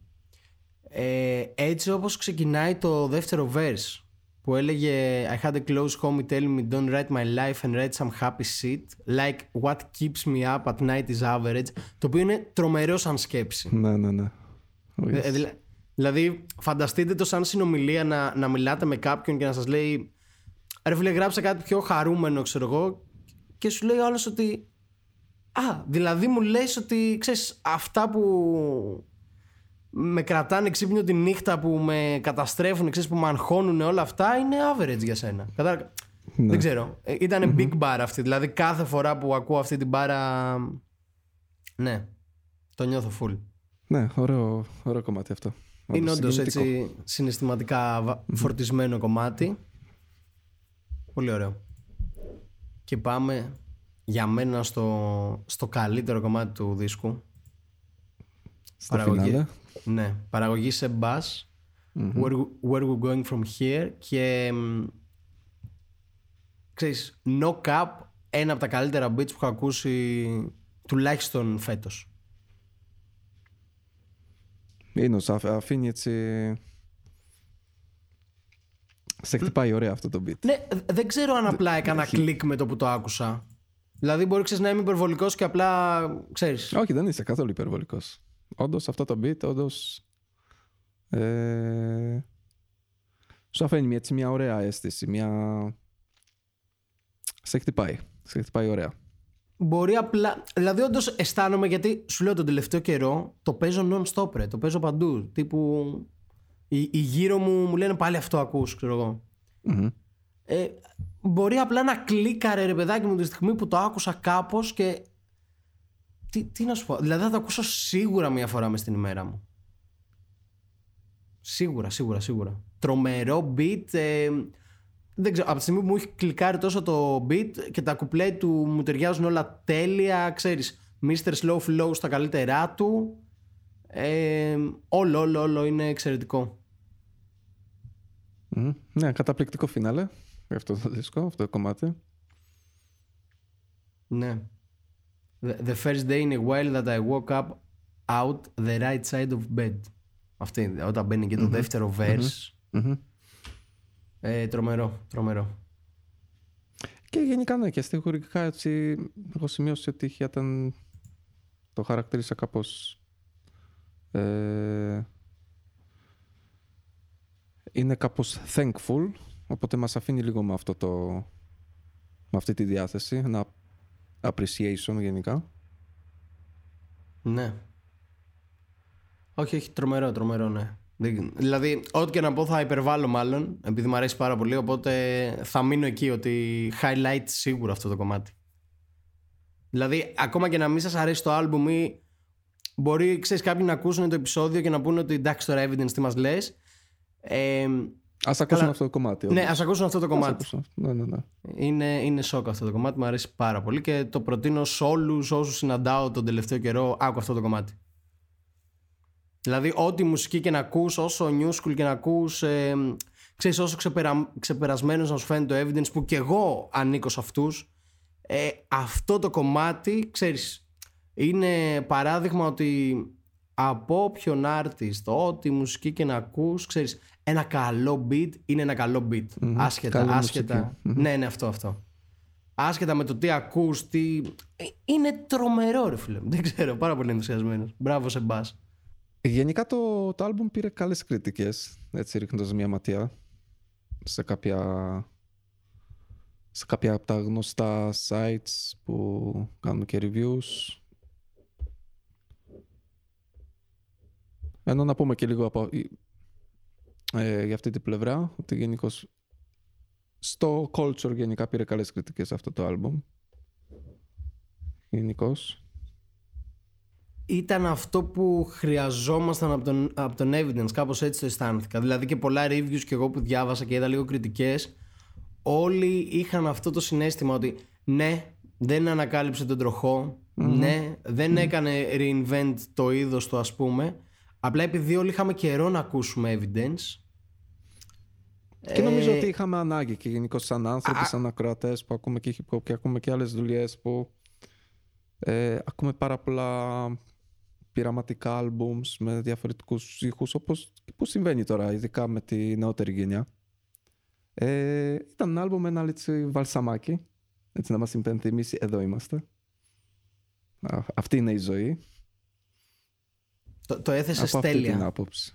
ε, έτσι όπως ξεκινάει το δεύτερο verse που έλεγε I had a close homie tell me don't write my life and write some happy shit. Like what keeps me up at night is average το οποίο είναι τρομερό σαν σκέψη. Ναι, ναι, ναι. Ε, ε, δηλα- δηλαδή φανταστείτε το σαν συνομιλία να, να μιλάτε με κάποιον και να σας λέει ρε φίλε γράψε κάτι πιο χαρούμενο ξέρω εγώ και σου λέει ο άλλος ότι α δηλαδή μου λες ότι ξέρεις αυτά που με κρατάνε ξύπνιο τη νύχτα που με καταστρέφουν, ξέρεις, που με αγχώνουν όλα αυτά είναι average για σένα. Κατάλαβα. Ναι. Δεν ξέρω. Ε, Ήταν big bar αυτή. Δηλαδή κάθε φορά που ακούω αυτή την μπάρα. Ναι. Το νιώθω full. Ναι, ωραίο, ωραίο κομμάτι αυτό. Είναι Όντως, όντως συγκινητικό. έτσι συναισθηματικά βα- φορτισμένο κομμάτι. Πολύ ωραίο. Και πάμε για μένα στο, στο καλύτερο κομμάτι του δίσκου. Στο παραγωγή. φινάλε. Ναι, παραγωγή σε bass. Where, where we going from here και μ, ξέρεις, No Cap ένα από τα καλύτερα beats που έχω ακούσει τουλάχιστον φέτος. Είναι, αφ- αφήνει έτσι... Σε χτυπάει ωραία αυτό το beat. Ναι, ε, δεν ξέρω αν απλά έκανα κλικ με το που το άκουσα. Δηλαδή μπορεί ξέρεις, να είμαι υπερβολικός και απλά ξέρεις. Όχι, δεν είσαι καθόλου υπερβολικός. Όντως αυτό το beat, όντως. Ε, σου αφήνει μια, έτσι, μια ωραία αίσθηση. Μια... Σε χτυπάει. Σε χτυπάει ωραία. Μπορεί απλά. Δηλαδή, όντως αισθάνομαι γιατί σου λέω τον τελευταίο καιρό το παίζω non-stop, ρε. Το παίζω παντού. Τύπου. Οι, οι γύρω μου μου λένε πάλι αυτό ακούς, ξέρω εγώ. Μμμ. Ε, μπορεί απλά να κλίκαρε ρε παιδάκι μου τη στιγμή που το άκουσα κάπως και. Τι, τι να σου πω. Δηλαδή θα το ακούσω σίγουρα μία φορά μες στην ημέρα μου. Σίγουρα, σίγουρα, σίγουρα. Τρομερό beat. Ε, δεν ξέρω, από τη στιγμή που μου έχει κλικάρει τόσο το beat και τα κουπλέ του μου ταιριάζουν όλα τέλεια, ξέρεις, Mr. Slow Flow στα καλύτερά του. Ε, όλο, όλο, όλο είναι εξαιρετικό. Μμμ. Ναι, καταπληκτικό φινάλε. για Αυτό το δίσκο, αυτό το κομμάτι. Ναι. The, the first day in a while that I woke up out the right side of bed. Αυτή, όταν μπαίνει και το δεύτερο verse. Μμμ. Ε, τρομερό, τρομερό. Και γενικά ναι, και στοιχουργικά έτσι έχω σημειώσει ότι ήταν το χαρακτήρισα κάπως ε, είναι κάπως thankful οπότε μας αφήνει λίγο με αυτό το με αυτή τη διάθεση ένα appreciation γενικά Ναι. Όχι, όχι, τρομερό, τρομερό, ναι. Δεν- Δηλαδή, ό,τι και να πω θα υπερβάλλω μάλλον, επειδή μου αρέσει πάρα πολύ, οπότε θα μείνω εκεί ότι highlight σίγουρα αυτό το κομμάτι. Δηλαδή, ακόμα και να μην σας αρέσει το άλμπουμ ή μπορεί, ξέρεις, κάποιοι να ακούσουν το επεισόδιο και να πούνε ότι εντάξει τώρα evidence τι μας λες. Ε, Ας ακούσουν αυτό το κομμάτι ναι, όντως. ας ακούσουν αυτό το Ας κομμάτι. ακούσουν αυτό. Ναι, ναι, ναι. Είναι, είναι σοκ αυτό το κομμάτι, μου αρέσει πάρα πολύ και το προτείνω σε όλους όσους συναντάω τον τελευταίο καιρό, άκου αυτό το κομμάτι. Δηλαδή ό,τι μουσική και να ακούς, όσο new school και να ακούς, ε, ξέρεις όσο ξεπερα, ξεπερασμένος να σου φαίνεται το evidence που και εγώ ανήκω σε αυτούς, ε, αυτό το κομμάτι, ξέρεις, είναι παράδειγμα ότι από όποιον artist, ό,τι μουσική και να ακούς, ξέρεις, ένα καλό beat είναι ένα καλό beat. Άσχετα, Καλή άσχετα. Ναι, ναι, αυτό, αυτό. Άσχετα με το τι ακούς, τι... ε, Είναι τρομερό ρε φίλε. Δεν ξέρω, πάρα πολύ ενθουσιασμένος. Μπράβο σε μπας. Γενικά το, το άλμπουμ πήρε καλές κριτικές, έτσι ρίχνοντας μια ματιά σε κάποια, σε κάποια από τα γνωστά sites που κάνουν και reviews. Ενώ να πούμε και λίγο από, ε, για αυτή την πλευρά, ότι γενικώς στο culture γενικά πήρε καλές κριτικές αυτό το άλμπουμ. Γενικώς. Ήταν αυτό που χρειαζόμασταν από τον, από τον evidence, κάπως έτσι το αισθάνθηκα. Δηλαδή και πολλά reviews και εγώ που διάβασα και είδα λίγο κριτικές, όλοι είχαν αυτό το συνέστημα ότι ναι, δεν ανακάλυψε τον τροχό, ναι, δεν έκανε reinvent το είδος του ας πούμε, απλά επειδή όλοι είχαμε καιρό να ακούσουμε evidence, Και νομίζω Ε, ότι είχαμε ανάγκη και γενικώ σαν άνθρωποι, σαν ακροατές που ακούμε και hip hop και ακούμε και άλλες δουλειές που ε, ακούμε πάρα πολλά πειραματικά albums με διαφορετικούς ήχους όπως που συμβαίνει τώρα ειδικά με τη νεότερη γενιά. Ε, ήταν ένα άλμπουμ με ένα έτσι βαλσαμάκι έτσι να μας υπενθυμίσει εδώ είμαστε. αυτή είναι η ζωή. Το, το έθεσες Από τέλεια. αυτή την άποψη.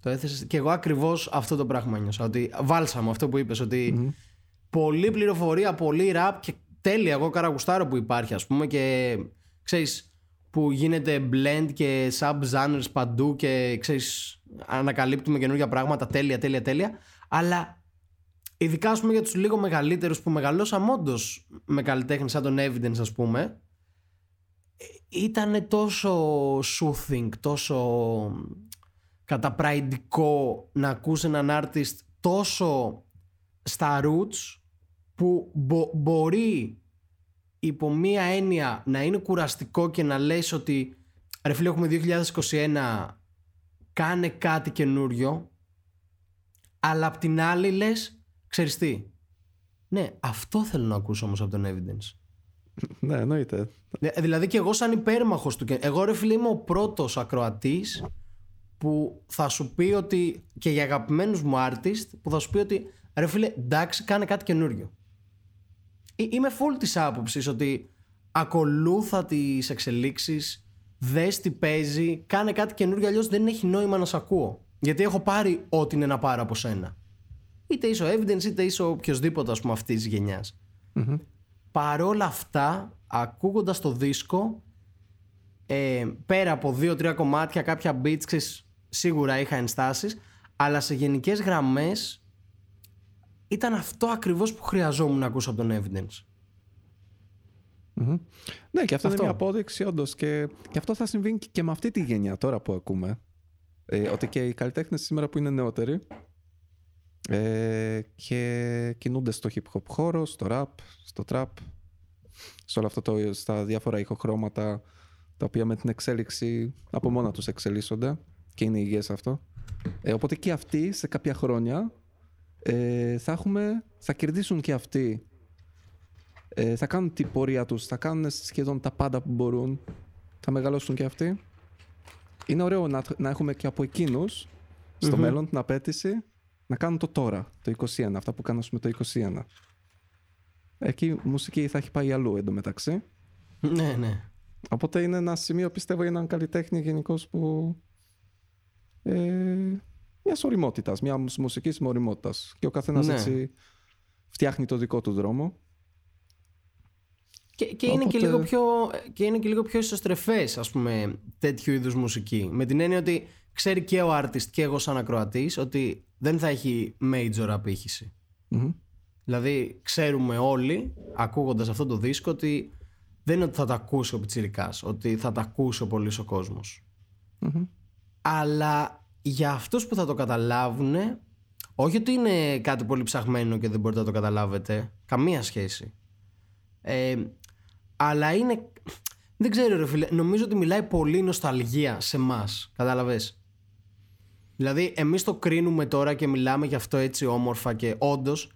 Το έθεσες... Και εγώ ακριβώς αυτό το πράγμα νιώσα. Ότι βάλσαμο αυτό που είπες. Ότι πολλή πληροφορία, πολύ ραπ και τέλεια. Εγώ καραγουστάρω που υπάρχει ας πούμε και ξέρεις που γίνεται blend και sub-genres παντού και ξέρεις ανακαλύπτουμε καινούργια πράγματα τέλεια, τέλεια, τέλεια. Αλλά ειδικά ας πούμε για τους λίγο μεγαλύτερους που μεγαλώσαμε όντως με καλλιτέχνη σαν τον Evidence ας πούμε ήταν τόσο soothing, τόσο καταπραϊντικό να ακούς έναν artist τόσο στα roots που μπο- μπορεί υπό μία έννοια να είναι κουραστικό και να λες ότι ρε φίλε έχουμε 2021 κάνε κάτι καινούριο αλλά απ' την άλλη λες ξέρεις τι ναι αυτό θέλω να ακούσω όμως από τον Evidence ναι, εννοείται. Δε- Δηλαδή και εγώ σαν υπέρμαχος του. και- Εγώ ρε φίλε είμαι ο πρώτος ακροατής που θα σου πει ότι και για αγαπημένους μου artist που θα σου πει ότι ρε φίλε εντάξει κάνε κάτι καινούριο. Ε, Είμαι full της άποψης ότι ακολούθα τις εξελίξεις, δες τι παίζει, κάνε κάτι καινούριο αλλιώς δεν έχει νόημα να σε ακούω. Γιατί έχω πάρει ό,τι είναι να πάρω από σένα. Είτε είσαι ο Evidence είτε είσαι ο οποιοδήποτε ας πούμε αυτής της γενιάς παρόλα αυτά ακούγοντας το δίσκο ε, πέρα από δύο-τρία κομμάτια κάποια beats ξέρεις, σίγουρα είχα ενστάσεις αλλά σε γενικές γραμμές ήταν αυτό ακριβώς που χρειαζόμουν να ακούσω από τον Evidence Μμμ. Ναι, και αυτό, Αυτό. είναι μια απόδειξη όντως. Και, και αυτό θα συμβεί και- και με αυτή τη γενιά τώρα που ακούμε. Ε, ότι και οι καλλιτέχνες σήμερα που είναι νεότεροι ε, και κινούνται στο hip hop χώρο, στο rap, στο trap, σε όλο αυτό το, στα διάφορα ηχοχρώματα τα οποία με την εξέλιξη από μόνα τους εξελίσσονται και είναι υγιές αυτό. Ε, οπότε και αυτοί σε κάποια χρόνια ε, θα, έχουμε, θα κερδίσουν και αυτοί ε, θα κάνουν την πορεία τους, θα κάνουν σχεδόν τα πάντα που μπορούν, θα μεγαλώσουν και αυτοί. Είναι ωραίο να, να έχουμε και από εκείνους στο Μμμ. μέλλον την απέτηση να κάνουν το τώρα, το 21, αυτά που κάνουν με το 21. Εκεί η μουσική θα έχει πάει αλλού εντωμεταξύ. ναι ναι Οπότε είναι ένα σημείο, πιστεύω, για έναν καλλιτέχνη γενικώ που. Ε, μιας οριμότητας, μια μουσικής οριμότητα. Και ο καθένας Ναι. έτσι φτιάχνει το δικό του δρόμο. Και, και, είναι και, Οπότε- λίγο πιο, και είναι και λίγο πιο ισοστρεφές ας πούμε τέτοιου είδους μουσική με την έννοια ότι ξέρει και ο artist και εγώ σαν ακροατής ότι δεν θα έχει major απήχηση Μμμ. Δηλαδή ξέρουμε όλοι ακούγοντας αυτό το δίσκο ότι δεν είναι ότι θα το ακούσει ο πιτσιρικάς ότι θα το ακούσει ο πολύς ο κόσμος Μμμ. αλλά για αυτούς που θα το καταλάβουν όχι ότι είναι κάτι πολύ ψαχμένο και δεν μπορείτε να το καταλάβετε καμία σχέση ε, αλλά είναι δεν ξέρω ρε φίλε νομίζω ότι μιλάει πολύ νοσταλγία σε εμάς. κατάλαβες; Δηλαδή εμείς το κρίνουμε τώρα και μιλάμε γι' αυτό έτσι όμορφα και όντως.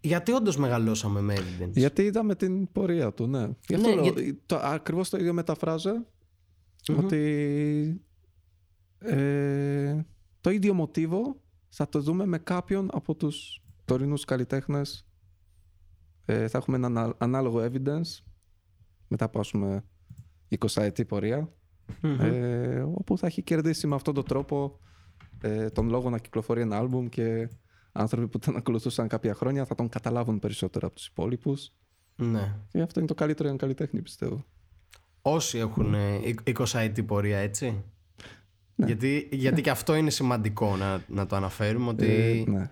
γιατί όντως μεγαλώσαμε με evidence Γιατί είδαμε την πορεία του, ναι. Γι' αυτό Ναι, λέω, γιατί- το, ακριβώς το ίδιο μεταφράζω, ότι ε, το ίδιο μοτίβο θα το δούμε με κάποιον από τους τωρινούς καλλιτέχνες. Ε, θα έχουμε ένα ανα- ανάλογο evidence μετά από ας πούμε 20 ετή πορεία Μμμ. ε, όπου θα έχει κερδίσει με αυτόν τον τρόπο ε, τον λόγο να κυκλοφορεί ένα άλμπουμ και άνθρωποι που τον ακολουθούσαν κάποια χρόνια θα τον καταλάβουν περισσότερο από τους υπόλοιπους ναι και αυτό είναι το καλύτερο για έναν καλλιτέχνη, πιστεύω. Όσοι έχουν ε, 20 ετή πορεία, έτσι; Ναι. Γιατί, γιατί και αυτό είναι σημαντικό να, να το αναφέρουμε ότι... Ε, ναι.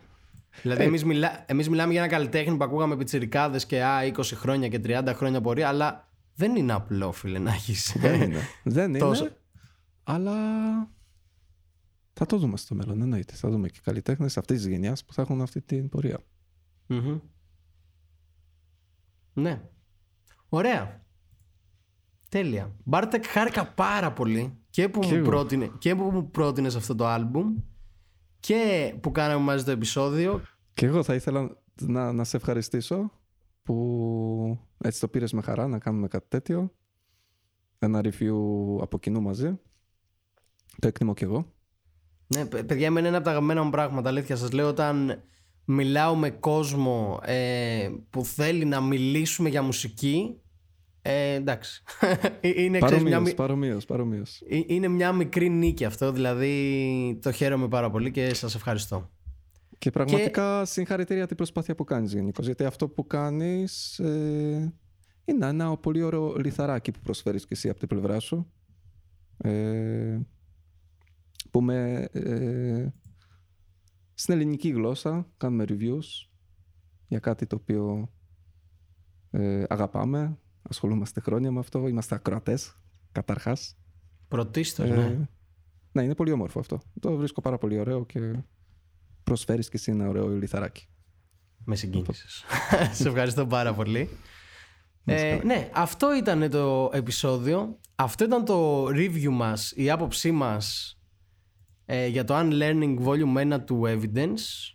Δηλαδή εμείς, μιλά, εμείς μιλάμε για ένα καλλιτέχνη που ακούγαμε πιτσιρικάδες και α, 20 χρόνια και 30 χρόνια πορεία αλλά δεν είναι απλό φίλε να έχεις Δεν είναι. Δεν είναι. Τόσο. Αλλά θα το δούμε στο μέλλον, εννοείται. Θα δούμε και καλλιτέχνες αυτής της γενιάς που θα έχουν αυτή την πορεία. Μμμ. Ναι. Ωραία. Τέλεια. Μπάρτεκ, χάρηκα πάρα πολύ και που, Κι μου, εγώ. πρότεινε, και που μου πρότεινες αυτό το άλμπουμ και που κάναμε μαζί το επεισόδιο. Και εγώ θα ήθελα να, να σε ευχαριστήσω που έτσι το πήρες με χαρά να κάνουμε κάτι τέτοιο. ένα review από κοινού μαζί. Το εκτιμώ κι εγώ. Ναι, παιδιά, είναι ένα από τα αγαπημένα μου πράγματα. Αλήθεια σας λέω, όταν μιλάω με κόσμο ε, που θέλει να μιλήσουμε για μουσική. Ε, εντάξει. Ε, είναι, παρομοίως, μια... παρομοίως, παρομοίως. Ε, είναι μια μικρή νίκη αυτό, δηλαδή το χαίρομαι πάρα πολύ και σας ευχαριστώ. Και πραγματικά και... συγχαρητήρια την προσπάθεια που κάνεις γενικώ. γιατί αυτό που κάνεις ε, είναι ένα πολύ ωραίο λιθαράκι που προσφέρεις και εσύ από την πλευρά σου. Ε, που με, ε, στην ελληνική γλώσσα κάνουμε reviews για κάτι το οποίο ε, αγαπάμε, ασχολούμαστε χρόνια με αυτό, είμαστε ακροατές καταρχάς. Πρωτίστως, ναι. Ε, ναι, είναι πολύ όμορφο αυτό. Το βρίσκω πάρα πολύ ωραίο και προσφέρεις και εσύ ένα ωραίο λιθαράκι. Με συγκίνησες. Σε ευχαριστώ πάρα πολύ. Ε, ναι, αυτό ήταν το επεισόδιο. Αυτό ήταν το review μας, η άποψή μας ε, για το Unlearning Volume 1 του Evidence.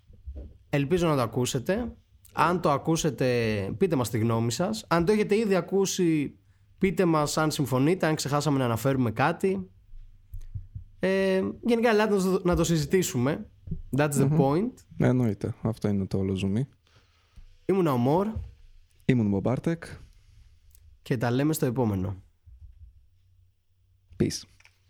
Ελπίζω να το ακούσετε. Αν το ακούσετε, πείτε μας τη γνώμη σας. Αν το έχετε ήδη ακούσει, πείτε μας αν συμφωνείτε, αν ξεχάσαμε να αναφέρουμε κάτι. Ε, γενικά, ελάτε να το συζητήσουμε. That's the point. Ναι, εννοείται. Αυτό είναι το όλο ζουμί. Ήμουν ο Μόρ. Ήμουν ο Μπάρτεκ. Και τα λέμε στο επόμενο. Peace.